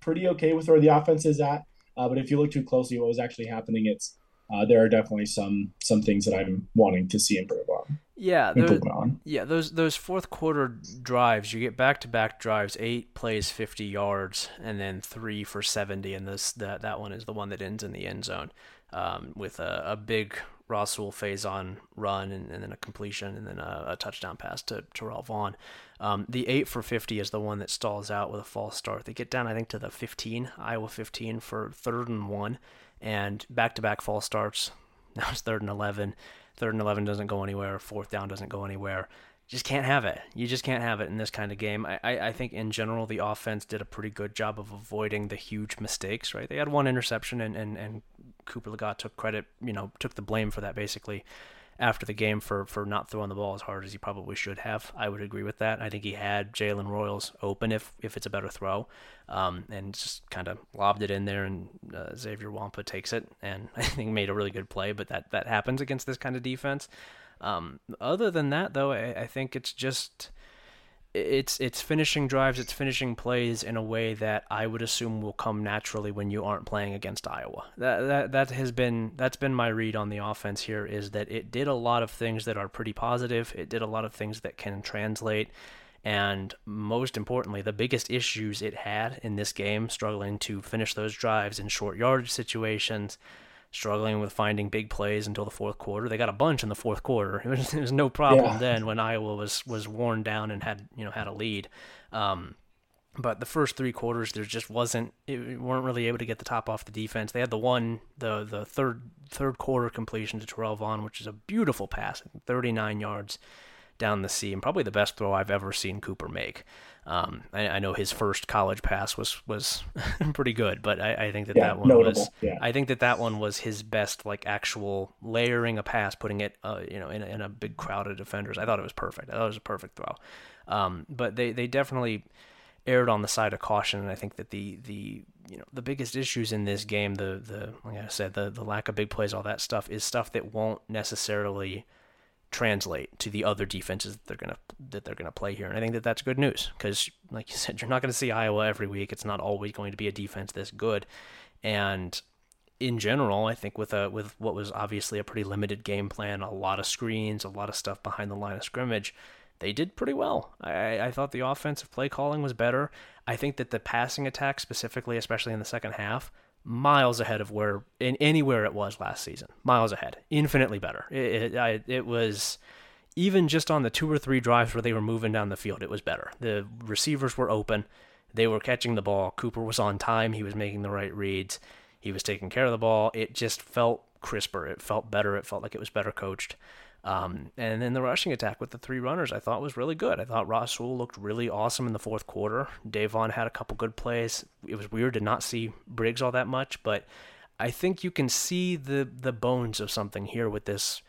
pretty okay with where the offense is at. Uh, but if you look too closely, what was actually happening, it's uh, there are definitely some some things that I'm wanting to see improve on.
Yeah, those, yeah, those those fourth quarter drives, you get back to back drives, eight plays, fifty yards, and then three for seventy, and this that that one is the one that ends in the end zone, um, with a, a big Rahsul Faison run and, and, then a completion and then a, a touchdown pass to Terrell Vaughn. Um, the eight for fifty is the one that stalls out with a false start. They get down, I think, to the fifteen, Iowa fifteen for third and one, and back to back false starts. Now it's third and 11. Third and 11 doesn't go anywhere, fourth down doesn't go anywhere. Just can't have it. You just can't have it in this kind of game. I, I think in general the offense did a pretty good job of avoiding the huge mistakes, right? They had one interception and, and, and Cooper Legas took credit, you know, took the blame for that basically after the game for, for not throwing the ball as hard as he probably should have. I would agree with that. I think he had Jalen Royals open if if it's a better throw, um, and just kind of lobbed it in there, and uh, Xavier Nwankpa takes it, and I think made a really good play. But that that happens against this kind of defense. Um, other than that, though, I, I think it's just it's it's finishing drives, it's finishing plays in a way that I would assume will come naturally when you aren't playing against Iowa. That that that has been that's been my read on the offense here is that it did a lot of things that are pretty positive. It did a lot of things that can translate. And most importantly, the biggest issues it had in this game, struggling to finish those drives in short yardage situations, struggling with finding big plays until the fourth quarter. They got a bunch in the fourth quarter. It was, it was no problem yeah. then when Iowa was was worn down and had you know had a lead. Um, but the first three quarters, there just wasn't. It weren't really able to get the top off the defense. They had the one, the the third third quarter completion to Terrell Vaughn, which is a beautiful pass, 39 yards down the seam, probably the best throw I've ever seen Cooper make. Um, I, I, know his first college pass was was pretty good, but I, I think that yeah, that one notable. was yeah. I think that that one was his best like actual layering a pass, putting it uh, you know in a, in a big crowd of defenders. I thought it was perfect. I thought it was a perfect throw. Um, but they they definitely erred on the side of caution, and I think that the the you know the biggest issues in this game, the the like I said, the the lack of big plays, all that stuff, is stuff that won't necessarily translate to the other defenses that they're gonna that they're gonna play here. And I think that that's good news because, like you said, you're not gonna see Iowa every week. It's not always going to be a defense this good. And in general, I think with a with what was obviously a pretty limited game plan, a lot of screens, a lot of stuff behind the line of scrimmage, they did pretty well. I, I thought the offensive play calling was better. I think that the passing attack, specifically, especially in the second half, miles ahead of where in anywhere it was last season. Miles ahead, infinitely better. It, it, I, it was even just on the two or three drives where they were moving down the field, it was better. The receivers were open, they were catching the ball. Cooper was on time. He was making the right reads. He was taking care of the ball. It just felt crisper. It felt better. It felt like it was better coached. Um, and then the rushing attack with the three runners, I thought was really good. I thought Rahsul looked really awesome in the fourth quarter. Davon had a couple good plays. It was weird to not see Briggs all that much, but I think you can see the the bones of something here with this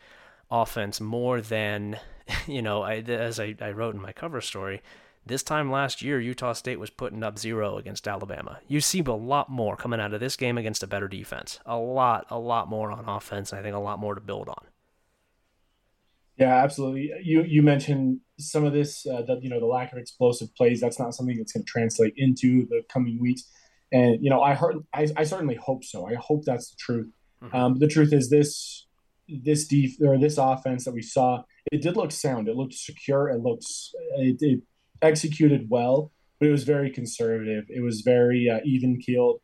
offense more than you know. I, as I, I wrote in my cover story, this time last year, Utah State was putting up zero against Alabama. You see a lot more coming out of this game against a better defense. A lot, a lot more on offense. I think a lot more to build on.
Yeah, absolutely. You you mentioned some of this, uh, that you know the lack of explosive plays. That's not something that's going to translate into the coming weeks. And you know, I heard, I, I certainly hope so. I hope that's the truth. Mm-hmm. Um, the truth is this this def or this offense that we saw, it did look sound. It looked secure. It looks it, it executed well, but it was very conservative. It was very uh, even keeled.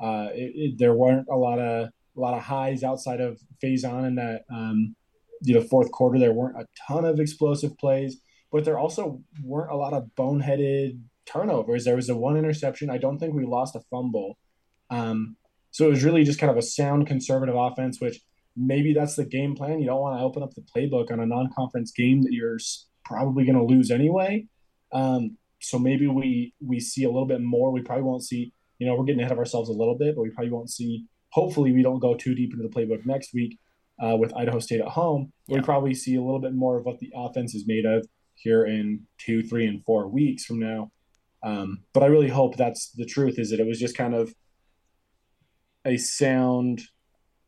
Uh, it, it, there weren't a lot of a lot of highs outside of Faison and that um, you know fourth quarter there weren't a ton of explosive plays but there also weren't a lot of boneheaded turnovers. There was a one interception. I don't think we lost a fumble. Um, so it was really just kind of a sound conservative offense which maybe that's the game plan. You don't want to open up the playbook on a non-conference game that you're probably going to lose anyway. Um, so maybe we we see a little bit more. We probably won't see you know we're getting ahead of ourselves a little bit but we probably won't see hopefully we don't go too deep into the playbook next week uh, with Idaho State at home, yeah. we probably see a little bit more of what the offense is made of here in two, three, and four weeks from now. Um, but I really hope that's the truth. Is that it was just kind of a sound,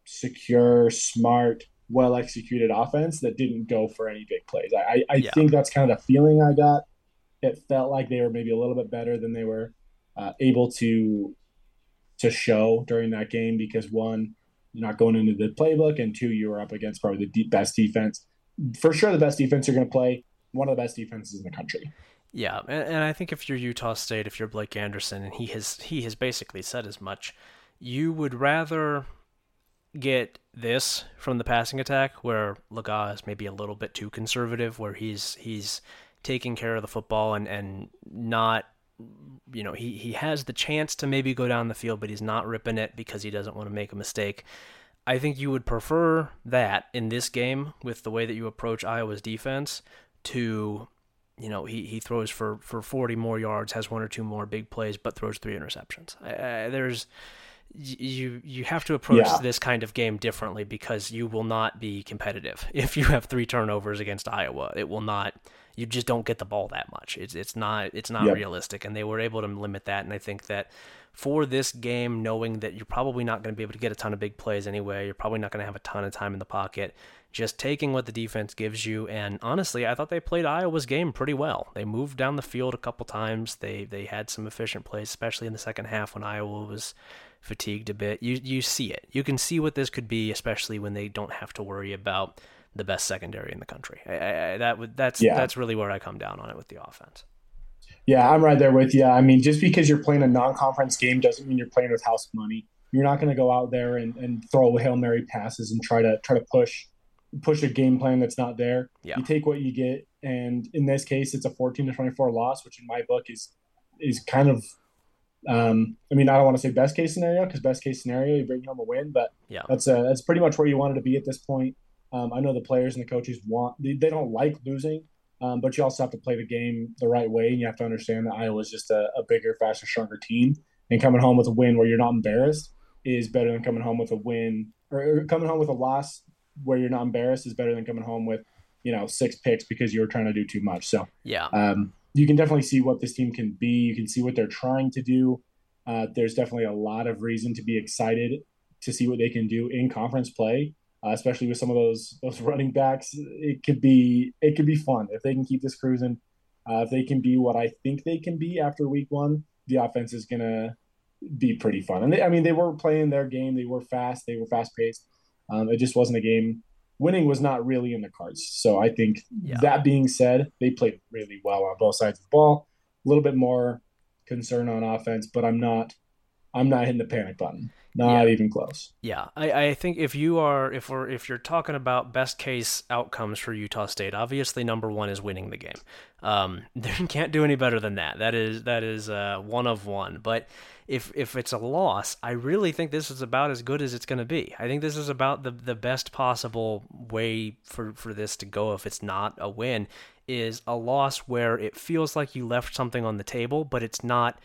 secure, smart, well executed offense that didn't go for any big plays. I, I, yeah. think that's kind of the feeling I got. It felt like they were maybe a little bit better than they were uh, able to to show during that game because one, you're not going into the playbook, and two, you are up against probably the deep, best defense for sure the best defense you're going to play. One of the best defenses in the country.
Yeah, and, and I think if you're Utah State, if you're Blake Anderson, and he has he has basically said as much, you would rather get this from the passing attack where Legas is maybe a little bit too conservative, where he's he's taking care of the football and, and not you know, he, he has the chance to maybe go down the field, but he's not ripping it because he doesn't want to make a mistake. I think you would prefer that in this game with the way that you approach Iowa's defense to, you know, he, he throws for, for 40 more yards, has one or two more big plays, but throws three interceptions. I, I, there's you you have to approach yeah. this kind of game differently because you will not be competitive if you have three turnovers against Iowa. It will not. You just don't get the ball that much. It's it's not it's not yep. realistic, and they were able to limit that. And I think that for this game, knowing that you're probably not going to be able to get a ton of big plays anyway, you're probably not going to have a ton of time in the pocket. Just taking what the defense gives you, and honestly, I thought they played Iowa's game pretty well. They moved down the field a couple times. They they had some efficient plays, especially in the second half when Iowa was fatigued a bit. You you see it. You can see what this could be, especially when they don't have to worry about the best secondary in the country. I, I, that would that's yeah. that's really where I come down on it with the offense.
Yeah, I'm right there with you. I mean, just because you're playing a non-conference game doesn't mean you're playing with house money. You're not going to go out there and, and throw hail mary passes and try to try to push push a game plan that's not there. Yeah. You take what you get, and in this case, it's a 14 to 24 loss, which in my book is is kind of um, I mean, I don't want to say best case scenario because best case scenario you bring home a win, but yeah, that's uh, that's pretty much where you wanted to be at this point. Um, I know the players and the coaches want they, they don't like losing, um, but you also have to play the game the right way, and you have to understand that Iowa is just a, a, bigger, faster, stronger team, and coming home with a win where you're not embarrassed is better than coming home with a win or, or coming home with a loss where you're not embarrassed is better than coming home with you know six picks because you were trying to do too much. So
yeah,
um, you can definitely see what this team can be. You can see what they're trying to do. Uh, there's definitely a lot of reason to be excited to see what they can do in conference play, uh, especially with some of those those running backs. It could be it could be fun if they can keep this cruising. Uh, if they can be what I think they can be after week one, the offense is gonna be pretty fun. And they, I mean, they were playing their game. They were fast. They were fast paced. Um, it just wasn't a game winning was not really in the cards. So I think yeah. that being said, they played really well on both sides of the ball. A little bit more concern on offense, but I'm not I'm not hitting the panic button. Not yeah. even close.
Yeah, I, I think if you are if we're if you're talking about best case outcomes for Utah State, obviously number one is winning the game. Um, they can't do any better than that. That is that is uh, one of one. But if if it's a loss, I really think this is about as good as it's going to be. I think this is about the the best possible way for for this to go. If it's not a win, is a loss where it feels like you left something on the table, but it's not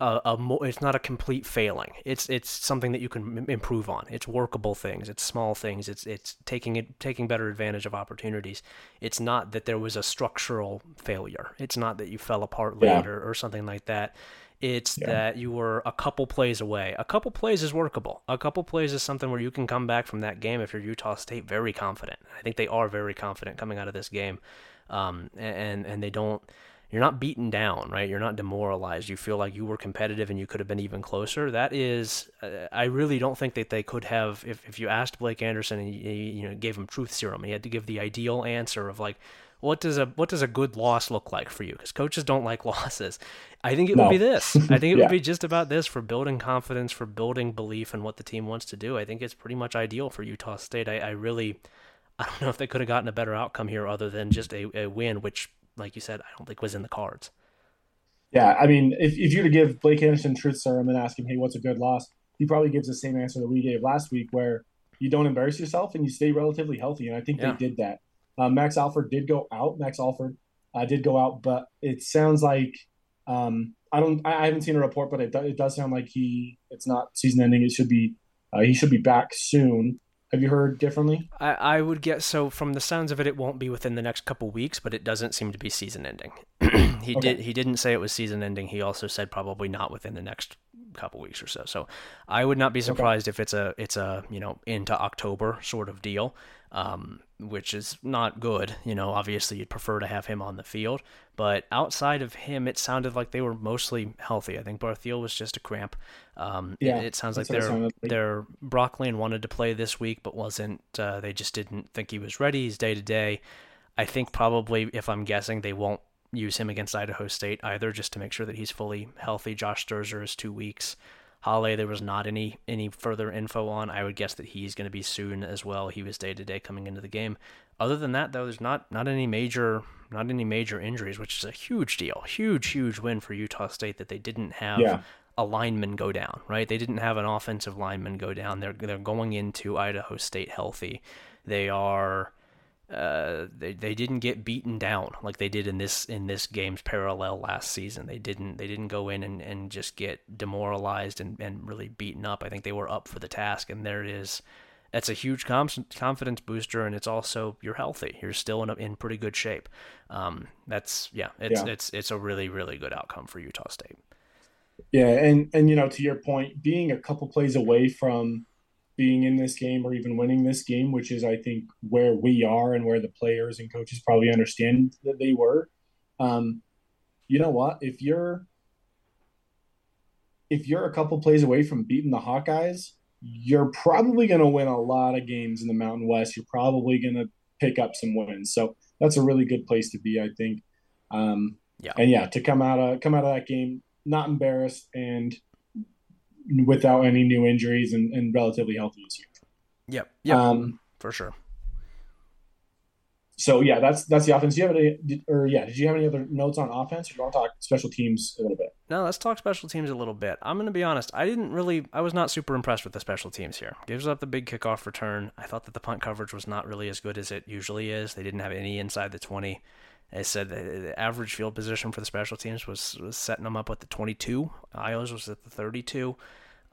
a, a mo- it's not a complete failing. It's it's something that you can m- improve on. It's workable things. It's small things. It's it's taking it taking better advantage of opportunities. It's not that there was a structural failure. It's not that you fell apart yeah. later or something like that. It's yeah. that you were a couple plays away. A couple plays is workable. A couple plays is something where you can come back from that game if you're Utah State very confident. I think they are very confident coming out of this game, um, and and they don't. You're not beaten down, right? You're not demoralized. You feel like you were competitive and you could have been even closer. That is, uh, I really don't think that they could have. If, if you asked Blake Anderson and you, you know gave him truth serum, he had to give the ideal answer of like, what does a what does a good loss look like for you? Because coaches don't like losses. I think it no. would be this. I think it yeah. would be just about this for building confidence, for building belief in what the team wants to do. I think it's pretty much ideal for Utah State. I, I really, I don't know if they could have gotten a better outcome here other than just a, a win, which, like you said, I don't think was in the cards.
Yeah, I mean, if, if you were to give Blake Anderson truth serum and ask him, hey, what's a good loss? He probably gives the same answer that we gave last week, where you don't embarrass yourself and you stay relatively healthy. And I think yeah. they did that. Uh, Max Alford did go out. Max Alford uh, did go out, but it sounds like um, I don't. I haven't seen a report, but it, do, it does sound like he. It's not season ending. It should be. Uh, he should be back soon. Have you heard differently?
I, I would get so from the sounds of it, it won't be within the next couple weeks, but it doesn't seem to be season ending. he okay. did he didn't say it was season ending. He also said probably not within the next couple weeks or so. So I would not be surprised okay. if it's a it's a you know into October sort of deal. Um, which is not good. You know, obviously you'd prefer to have him on the field, but outside of him, it sounded like they were mostly healthy. I think Bartheel was just a cramp. Um, yeah, it, it sounds like their like. their Brock Lane wanted to play this week, but wasn't. Uh, they just didn't think he was ready. He's day to day. I think probably, if I'm guessing, they won't use him against Idaho State either, just to make sure that he's fully healthy. Josh Sterzer is two weeks. Hale, there was not any any further info on. I would guess that he's going to be soon as well. He was day to day coming into the game. Other than that, though, there's not not any major not any major injuries, which is a huge deal, huge huge win for Utah State that they didn't have yeah. a lineman go down. Right, they didn't have an offensive lineman go down. They're they're going into Idaho State healthy. They are uh, they they didn't get beaten down like they did in this in this game's parallel last season. They didn't they didn't go in and, and just get demoralized and, and really beaten up. I think they were up for the task, and there it is. That's a huge confidence booster, and it's also you're healthy. You're still in a, in pretty good shape. Um, that's yeah, it's yeah. it's it's a really really good outcome for Utah State.
Yeah, and and you know to your point, being a couple plays away from being in this game or even winning this game, which is, I think, where we are and where the players and coaches probably understand that they were. Um, you know what? If you're if you're a couple plays away from beating the Hawkeyes, you're probably going to win a lot of games in the Mountain West. You're probably going to pick up some wins. So that's a really good place to be, I think. Um, yeah. And yeah, to come out of come out of that game not embarrassed and without any new injuries and, and relatively healthy this year.
Yep. Yep. Um, for sure.
So yeah, that's that's the offense. Do you have any, did, or yeah? Did you have any other notes on offense? Or do you want to talk special teams a little bit?
No, let's talk special teams a little bit. I'm going to be honest. I didn't really. I was not super impressed with the special teams here. Gives up the big kickoff return. I thought that the punt coverage was not really as good as it usually is. They didn't have any inside the 20. They said the average field position for the special teams was, was setting them up at the 22. Iowa's was at the 32.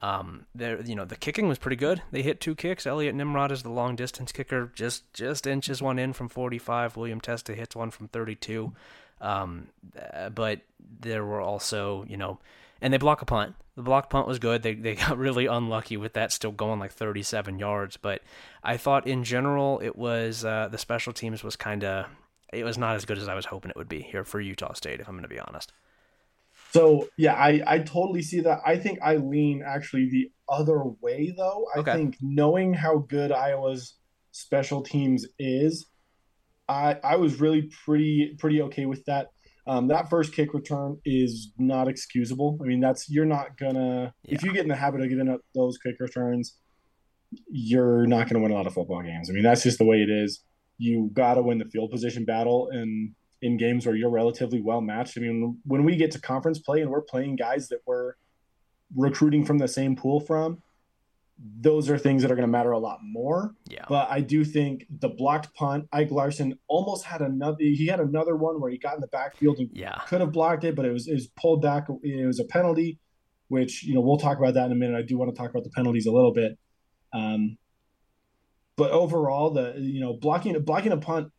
Um, there, you know, the kicking was pretty good. They hit two kicks. Elliot Nimrod is the long distance kicker, just just inches one in from 45. William Testa hits one from 32. Um, uh, but there were also, you know, and they block a punt. The block punt was good. They they got really unlucky with that still going like 37 yards. But I thought in general it was uh, the special teams was kind of it was not as good as I was hoping it would be here for Utah State. If I'm going to be honest.
So yeah, I I totally see that. I think I lean actually the other way though. I okay. think knowing how good Iowa's special teams is, I I was really pretty pretty okay with that. Um, that first kick return is not excusable. I mean, that's you're not gonna yeah. if you get in the habit of getting up those kick returns, you're not gonna win a lot of football games. I mean, that's just the way it is. You got to win the field position battle, and in games where you're relatively well matched. I mean, when we get to conference play and we're playing guys that we're recruiting from the same pool from, those are things that are going to matter a lot more.
Yeah.
But I do think the blocked punt, Ike Larsen almost had another. He had another one where he got in the backfield and
yeah.
could have blocked it, but it was it was pulled back. It was a penalty, which you know we'll talk about that in a minute. I do want to talk about the penalties a little bit. Um, but overall, the you know blocking blocking a punt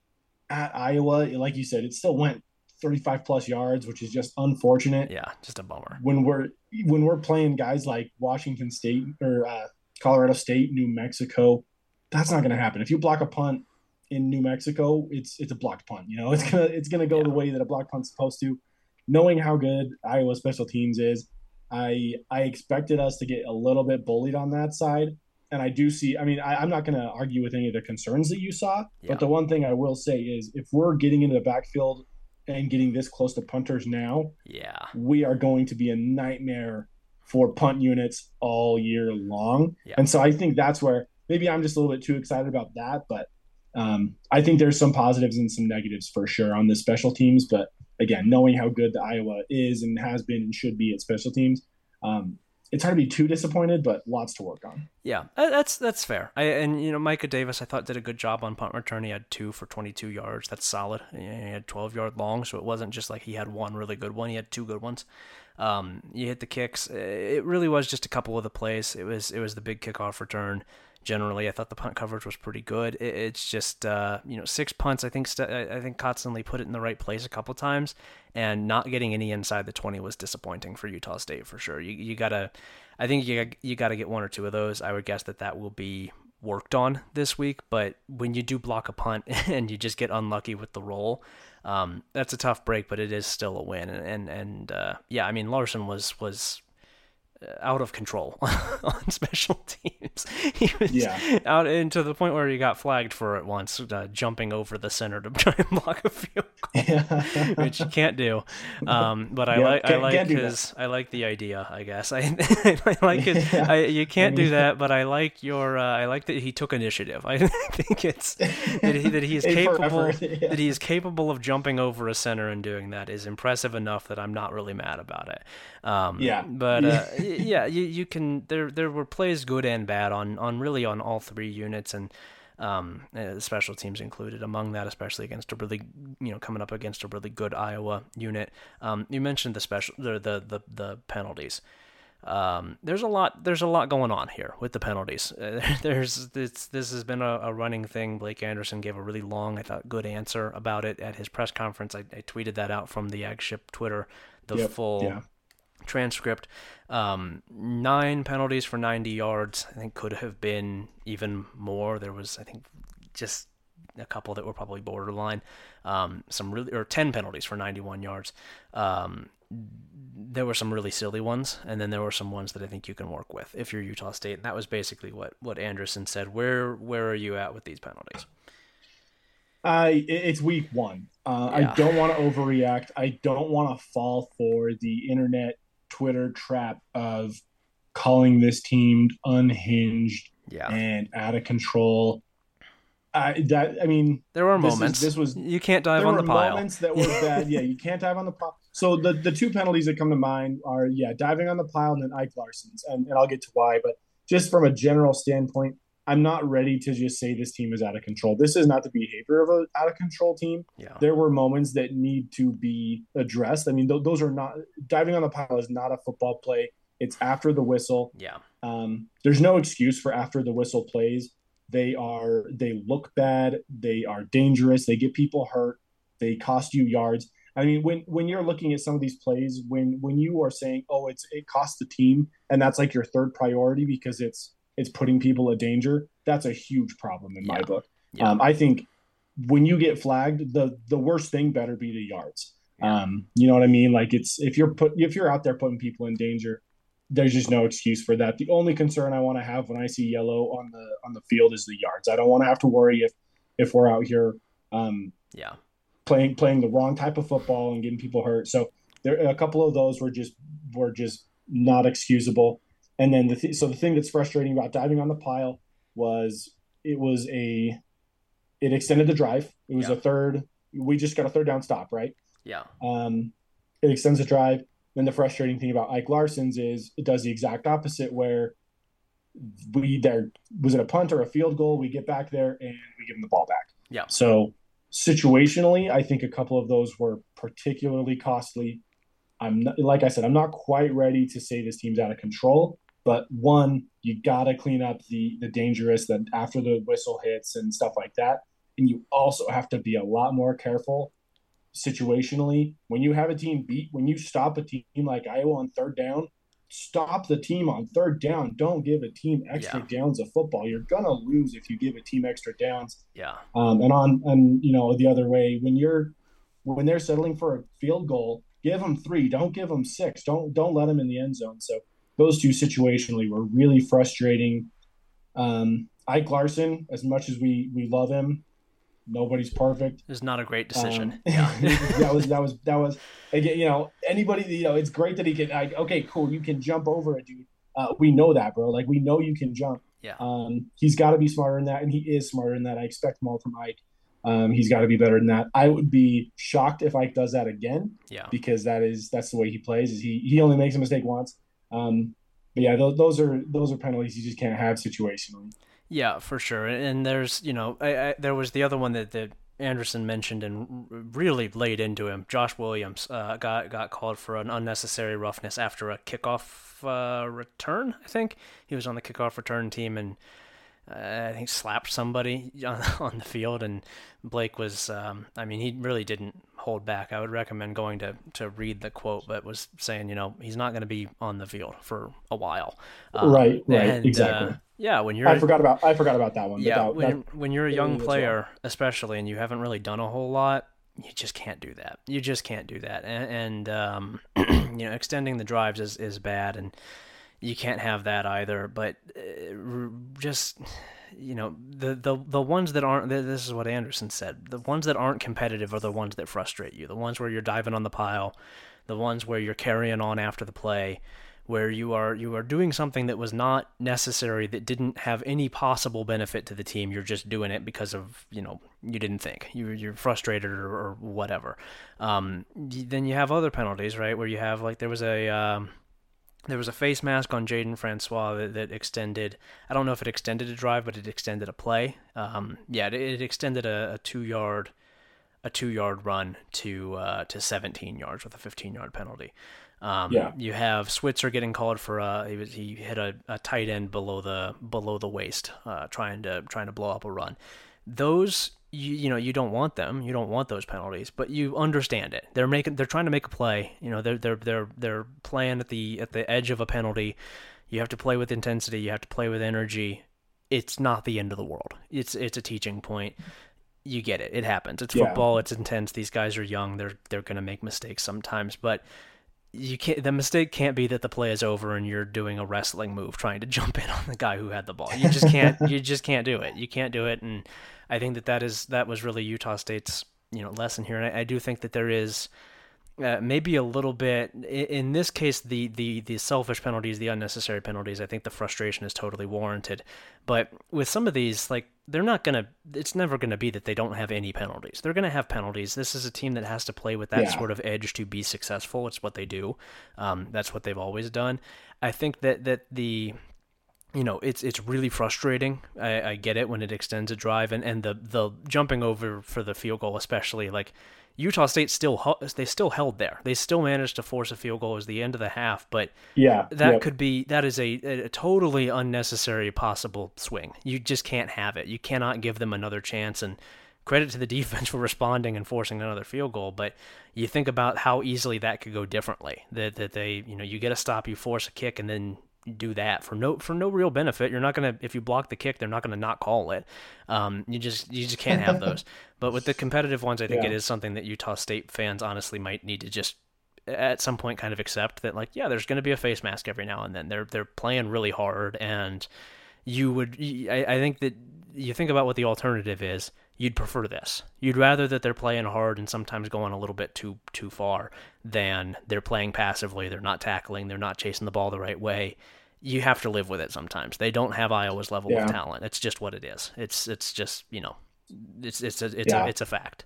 at Iowa, like you said, it still went 35 plus yards, which is just unfortunate.
Yeah, just a bummer.
When we're when we're playing guys like Washington State or uh, Colorado State, New Mexico, that's not going to happen. If you block a punt in New Mexico, it's it's a blocked punt. You know, it's gonna it's gonna go yeah. the way that a blocked punt's supposed to. Knowing how good Iowa special teams is, I I expected us to get a little bit bullied on that side and I do see. I mean, I, am not going to argue with any of the concerns that you saw, yeah. but the one thing I will say is, if we're getting into the backfield and getting this close to punters now,
yeah,
we are going to be a nightmare for punt units all year long. Yeah. And so I think that's where maybe I'm just a little bit too excited about that, but um, I think there's some positives and some negatives for sure on the special teams. But again, knowing how good the Iowa is and has been and should be at special teams, um, it's hard to be too disappointed, but lots to work on.
Yeah, uh, that's that's fair. I, and you know, Micah Davis, I thought did a good job on punt return. He had two for 22 yards. That's solid. He had 12 yard long, so it wasn't just like he had one really good one. He had two good ones. Um, you hit the kicks. It really was just a couple of the plays. It was it was the big kickoff return generally. I thought the punt coverage was pretty good. It, it's just uh, you know six punts. I think st- I think Kotsanlee put it in the right place a couple times, and not getting any inside the twenty was disappointing for Utah State for sure. You you gotta, I think you you gotta get one or two of those. I would guess that that will be worked on this week. But when you do block a punt and you just get unlucky with the roll, um, that's a tough break. But it is still a win. And and, and uh, yeah, I mean Larsen was was out of control on special teams. He was yeah. out into the point where he got flagged for it once, uh, jumping over the center to try and block a field goal, which you can't do. Um, but I yeah, like I like his I like the idea. I guess I, I like it. Yeah. I, you can't do that, but I like your uh, I like that he took initiative. I think it's that he, that he is capable that he is capable of jumping over a center and doing that is impressive enough that I'm not really mad about it. Um,
yeah,
but. Uh, yeah, you, you can. There there were plays good and bad on on really on all three units and. Um, uh, special teams included among that, especially against a really, you know, coming up against a really good Iowa unit. Um, you mentioned the special, the the the, the penalties. Um, there's a lot. There's a lot going on here with the penalties. Uh, there's this. This has been a, a, running thing. Blake Anderson gave a really long, I thought, good answer about it at his press conference. I, I tweeted that out from the Aggship Twitter. The yep, full yeah transcript. Um, nine penalties for 90 yards. I think could have been even more. There was, I think, just a couple that were probably borderline. Um, some really, or 10 penalties for 91 yards. Um, there were some really silly ones, and then there were some ones that I think you can work with if you're Utah State. And that was basically what what Anderson said. Where where are you at with these penalties?
Uh, it's week one. Uh, yeah. I don't want to overreact. I don't want to fall for the internet Twitter trap of calling this team unhinged
yeah.
and out of control. I that I mean,
there were this moments. Is, this was you can't dive on the pile.
Moments that were bad. yeah, you can't dive on the pile. So the the two penalties that come to mind are yeah, diving on the pile and then Ike Larsen's, and, and I'll get to why. But just from a general standpoint, I'm not ready to just say this team is out of control. This is not the behavior of an out of control team.
Yeah.
There were moments that need to be addressed. I mean, th- those are not diving on the pile is not a football play. It's after the whistle.
Yeah.
Um, there's no excuse for after the whistle plays. They are they look bad. They are dangerous. They get people hurt. They cost you yards. I mean, when when you're looking at some of these plays, when when you are saying, "Oh, it's it costs the team," and that's like your third priority because it's it's putting people in danger, that's a huge problem in yeah. my book. Yeah. Um, I think when you get flagged, the the worst thing better be the yards. Yeah. Um, you know what I mean? Like it's if you're put if you're out there putting people in danger, there's just no excuse for that. The only concern I want to have when I see yellow on the on the field is the yards. I don't want to have to worry if if we're out here um,
yeah
playing playing the wrong type of football and getting people hurt. So there a couple of those were just were just not excusable. And then the th- so the thing that's frustrating about diving on the pile was it was a it extended the drive. It was yeah. a third. We just got a third down stop, right?
Yeah.
Um, it extends the drive. Then the frustrating thing about Ike Larsen's is it does the exact opposite, where we there was it a punt or a field goal? We get back there and we give them the ball back.
Yeah.
So situationally, I think a couple of those were particularly costly. I'm not, like I said, I'm not quite ready to say this team's out of control. But one, you gotta clean up the the dangerous that after the whistle hits and stuff like that. And you also have to be a lot more careful situationally when you have a team beat when you stop a team like Iowa on third down. Stop the team on third down. Don't give a team extra yeah. downs of football. You're gonna lose if you give a team extra downs.
Yeah.
Um, and on and you know the other way when you're when they're settling for a field goal, give them three. Don't give them six. Don't don't let them in the end zone. So those two situationally were really frustrating. Um, Ike Larsen, as much as we we love him, nobody's perfect.
It's not a great decision. Um, yeah,
that was that was that was again. You know, anybody. You know, it's great that he can. Like, okay, cool. You can jump over it, dude. Uh, we know that, bro. Like, we know you can jump.
Yeah.
Um, he's got to be smarter than that, and he is smarter than that. I expect more from Ike. Um, he's got to be better than that. I would be shocked if Ike does that again.
Yeah.
Because that is that's the way he plays. Is he he only makes a mistake once. Um, but yeah, those, those are those are penalties you just can't have situationally.
Yeah, for sure. And there's you know I, I, there was the other one that that Anderson mentioned and really laid into him. Josh Williams uh, got got called for an unnecessary roughness after a kickoff uh, return. I think he was on the kickoff return team and uh, I think slapped somebody on, on the field, and Blake was. Um, I mean, he really didn't hold back. I would recommend going to to read the quote, but was saying, you know, he's not going to be on the field for a while.
Um, right. Right. And, uh, exactly. Uh,
Yeah, when you're
I forgot about I forgot about that one.
yeah
that,
when,
that,
when you're a young player, especially, and you haven't really done a whole lot, you just can't do that. You just can't do that, and, and um, you know, extending the drives is is bad, and you can't have that either. But uh, just you know, the the the ones that aren't. This is what Anderson said. The ones that aren't competitive are the ones that frustrate you. The ones where you're diving on the pile, the ones where you're carrying on after the play where you are you are doing something that was not necessary that didn't have any possible benefit to the team you're just doing it because of you know you didn't think you you're frustrated or, or whatever um, then you have other penalties right where you have like there was a um, there was a face mask on Jaden Francois that, that, extended. I don't know if it extended a drive, but it extended a play. Um, yeah, it, it, extended a, a, two yard, a two yard run to uh, to 17 yards with a 15 yard penalty. Um,
yeah.
You have Switzer getting called for uh, he was he hit a, a tight end below the below the waist, uh, trying to trying to blow up a run. Those you you know you don't want them. You don't want those penalties, but you understand it. They're making they're trying to make a play. You know they're they're they're they're playing at the at the edge of a penalty. You have to play with intensity. You have to play with energy. It's not the end of the world. It's it's a teaching point you get it. It happens. It's football. It's intense. These guys are young. They're they're gonna make mistakes sometimes, but you can't. The mistake can't be that the play is over and you're doing a wrestling move trying to jump in on the guy who had the ball. You just can't. you just can't do it. You can't do it. And I think that that is that was really Utah State's you know lesson here. And I, I do think that there is uh, maybe a little bit in this case the, the the selfish penalties the unnecessary penalties i think the frustration is totally warranted. But with some of these like they're not gonna it's never gonna be that they don't have any penalties. They're gonna have penalties. This is a team that has to play with that yeah. sort of edge to be successful. It's what they do. Um, that's what they've always done. I think that that the you know it's it's really frustrating. I, I, get it when it extends a drive and, and the the jumping over for the field goal especially like Utah State still they still held there. They still managed to force a field goal as the end of the half, but
yeah,
that could be that is a, a totally unnecessary possible swing. You just can't have it. You cannot give them another chance and credit to the defense for responding and forcing another field goal, but you think about how easily that could go differently. That that they, you know, you get a stop, you force a kick and then do that for no for no real benefit. You're not gonna if you block the kick, they're not gonna not call it. Um, you just you just can't have those. but with the competitive ones, I think yeah. it is something that Utah State fans honestly might need to just at some point kind of accept that like yeah, there's gonna be a face mask every now and then. They're they're playing really hard, and you would I, I think that you think about what the alternative is. You'd prefer this. You'd rather that they're playing hard and sometimes going a little bit too too far than they're playing passively. They're not tackling. They're not chasing the ball the right way you have to live with it sometimes. They don't have Iowa's level yeah. of talent. It's just what it is. It's it's just you know, it's it's a, it's yeah. a it's a fact.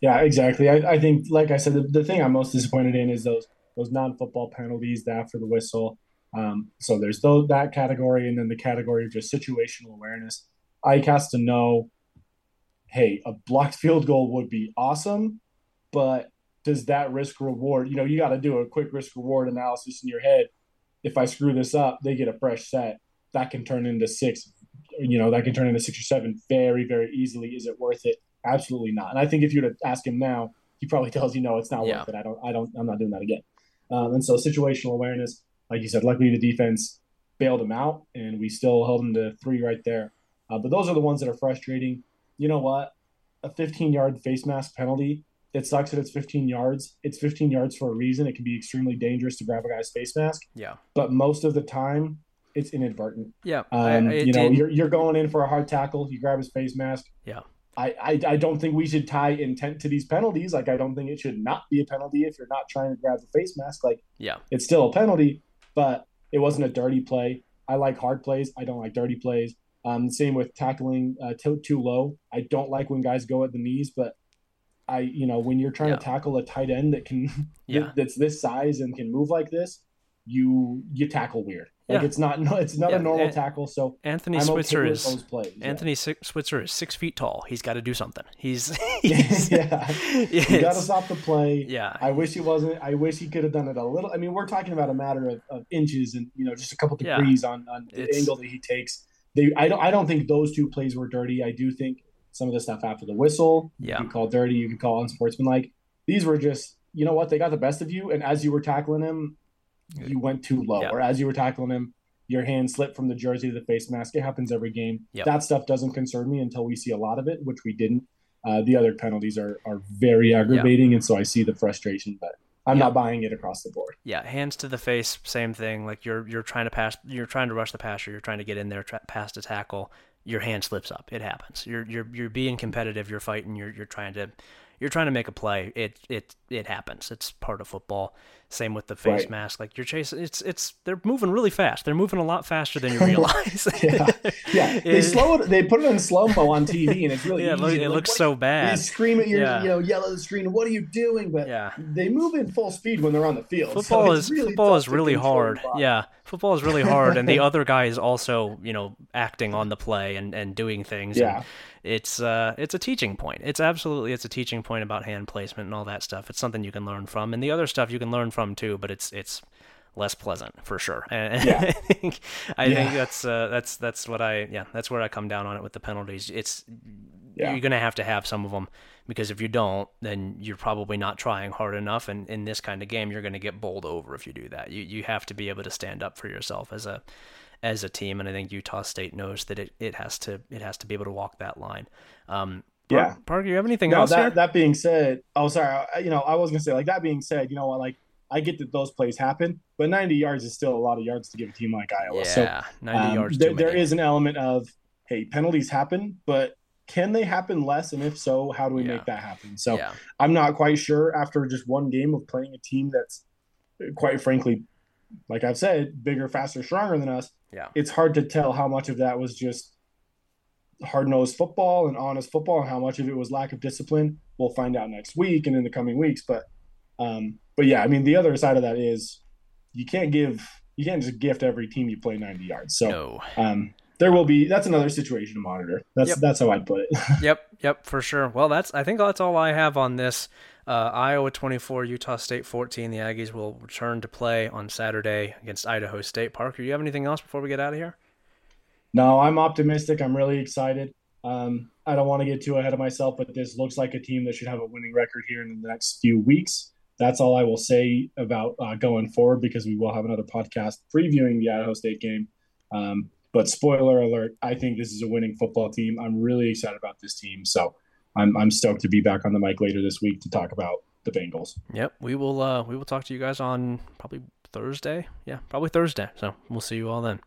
Yeah, exactly. I, I think, like I said, the, the thing I'm most disappointed in is those those non football penalties that after the whistle. Um, so there's those, that category, and then the category of just situational awareness. Ike has to know, hey, a blocked field goal would be awesome, but does that risk reward? You know, you got to do a quick risk reward analysis in your head if I screw this up, they get a fresh set. That can turn into six, you know, that can turn into six or seven very, very easily. Is it worth it? Absolutely not. And I think if you were to ask him now, he probably tells you, no, it's not yeah. worth it. I don't, I don't, I'm not doing that again. Um, and so situational awareness, like you said, luckily the defense bailed him out and we still held him to three right there. Uh, but those are the ones that are frustrating. You know what? A 15 yard face mask penalty it sucks that it's 15 yards. It's 15 yards for a reason. It can be extremely dangerous to grab a guy's face mask.
Yeah.
But most of the time, it's inadvertent.
Yeah.
Um, I, you know, you're, you're going in for a hard tackle. You grab his face mask.
Yeah.
I, I, I don't think we should tie intent to these penalties. Like, I don't think it should not be a penalty if you're not trying to grab the face mask. Like,
yeah,
it's still a penalty, but it wasn't a dirty play. I like hard plays. I don't like dirty plays. Um, same with tackling uh, too, too low. I don't like when guys go at the knees, but I, you know, when you're trying yeah. to tackle a tight end that can, yeah. that's this size and can move like this, you you tackle weird. Like yeah. it's not no, it's not yeah. a normal tackle. So
Anthony I'm Switzer
okay
is Anthony yeah. Switzer is six feet tall. He's got to do something. He's,
he's yeah. You got to stop the play.
Yeah.
I wish he wasn't. I wish he could have done it a little. I mean, we're talking about a matter of, of inches and you know just a couple degrees on on the it's, angle that he takes. They I don't I don't think those two plays were dirty. I do think some of the stuff after the whistle.
Yeah.
You could call dirty, you can call unsportsmanlike. These were just, you know what, they got the best of you. And as you were tackling him, you went too low. Yeah. Or as you were tackling him, your hand slipped from the jersey to the face mask. It happens every game.
Yep.
That stuff doesn't concern me until we see a lot of it, which we didn't. Uh, the other penalties are are very aggravating, and so I see the frustration, but I'm not buying it across the board.
Yeah, hands to the face, same thing. Like you're you're trying to pass, you're trying to rush the passer, you're trying to get in there, tra- past a tackle. Your hand slips up. It happens. You're you're you're being competitive. You're fighting. You're you're trying to you're trying to make a play. It it it happens. It's part of football. Same with the face
Right.
mask. Like you're chasing. It's it's they're moving really fast. They're moving a lot faster than you realize.
Yeah, yeah. They
It-
slow it. They put it in slow mo on TV, and it's really
Yeah, it,
easy.
it looks
"What?"
so bad.
They scream at your,
Yeah.
you know, yell at the screen. What are you doing? But
Yeah.
they move in full speed when they're on the field. so
Football
it's
is
really
football is really hard. Yeah, football is really hard, and the other guy is also you know acting on the play and, and doing things.
Yeah.
and it's uh it's a teaching point. It's absolutely it's a teaching point about hand placement and all that stuff. It's something you can learn from, and the other stuff you can learn from too. But it's it's less pleasant for sure. And
Yeah.
I think I
Yeah.
think that's uh, that's that's what I yeah that's where I come down on it with the penalties. It's
Yeah.
you're gonna have to have some of them because if you don't, then you're probably not trying hard enough. And in this kind of game, you're gonna get bowled over if you do that. You you have to be able to stand up for yourself as a as a team, and I think Utah State knows that it, it has to it has to be able to walk that line. Um,
Yeah.
Parker, you have anything
No,
else here?
that that being said, oh sorry, I- you know I was gonna say like that being said, you know what, like I get that those plays happen, but 90 yards is still a lot of yards to give a team like Iowa.
yeah,
So
90
um,
yards.
there, there is an element of hey, penalties happen, but can they happen less? And if so, how do we
Yeah.
make that happen? So
yeah,
I'm not quite sure after just one game of playing a team that's quite frankly, like I've said, bigger, faster, stronger than us.
yeah,
It's hard to tell how much of that was just hard nosed football and honest football, and how much of it was lack of discipline. We'll find out next week and in the coming weeks. But, um, but yeah, I mean, the other side of that is you can't give, you can't just gift every team you play 90 yards. So,
no.
um, there will be that's another situation to monitor. That's
Yep.
that's how I'd put it.
yep, yep, for sure. Well, that's I think that's all I have on this. Uh, Iowa 24, Utah State 14. The Aggies will return to play on Saturday against Idaho State. Parker, you have anything else before we get out of here?
No, I'm optimistic. I'm really excited. Um, I don't want to get too ahead of myself, but this looks like a team that should have a winning record here in the next few weeks. That's all I will say about uh, going forward because we will have another podcast previewing the Idaho State game. Um, but spoiler alert, I think this is a winning football team. I'm really excited about this team. So I'm, I'm stoked to be back on the mic later this week to talk about the Bengals.
Yep, we will. Uh, we will talk to you guys on probably Thursday. Yeah, probably Thursday. So we'll see you all then.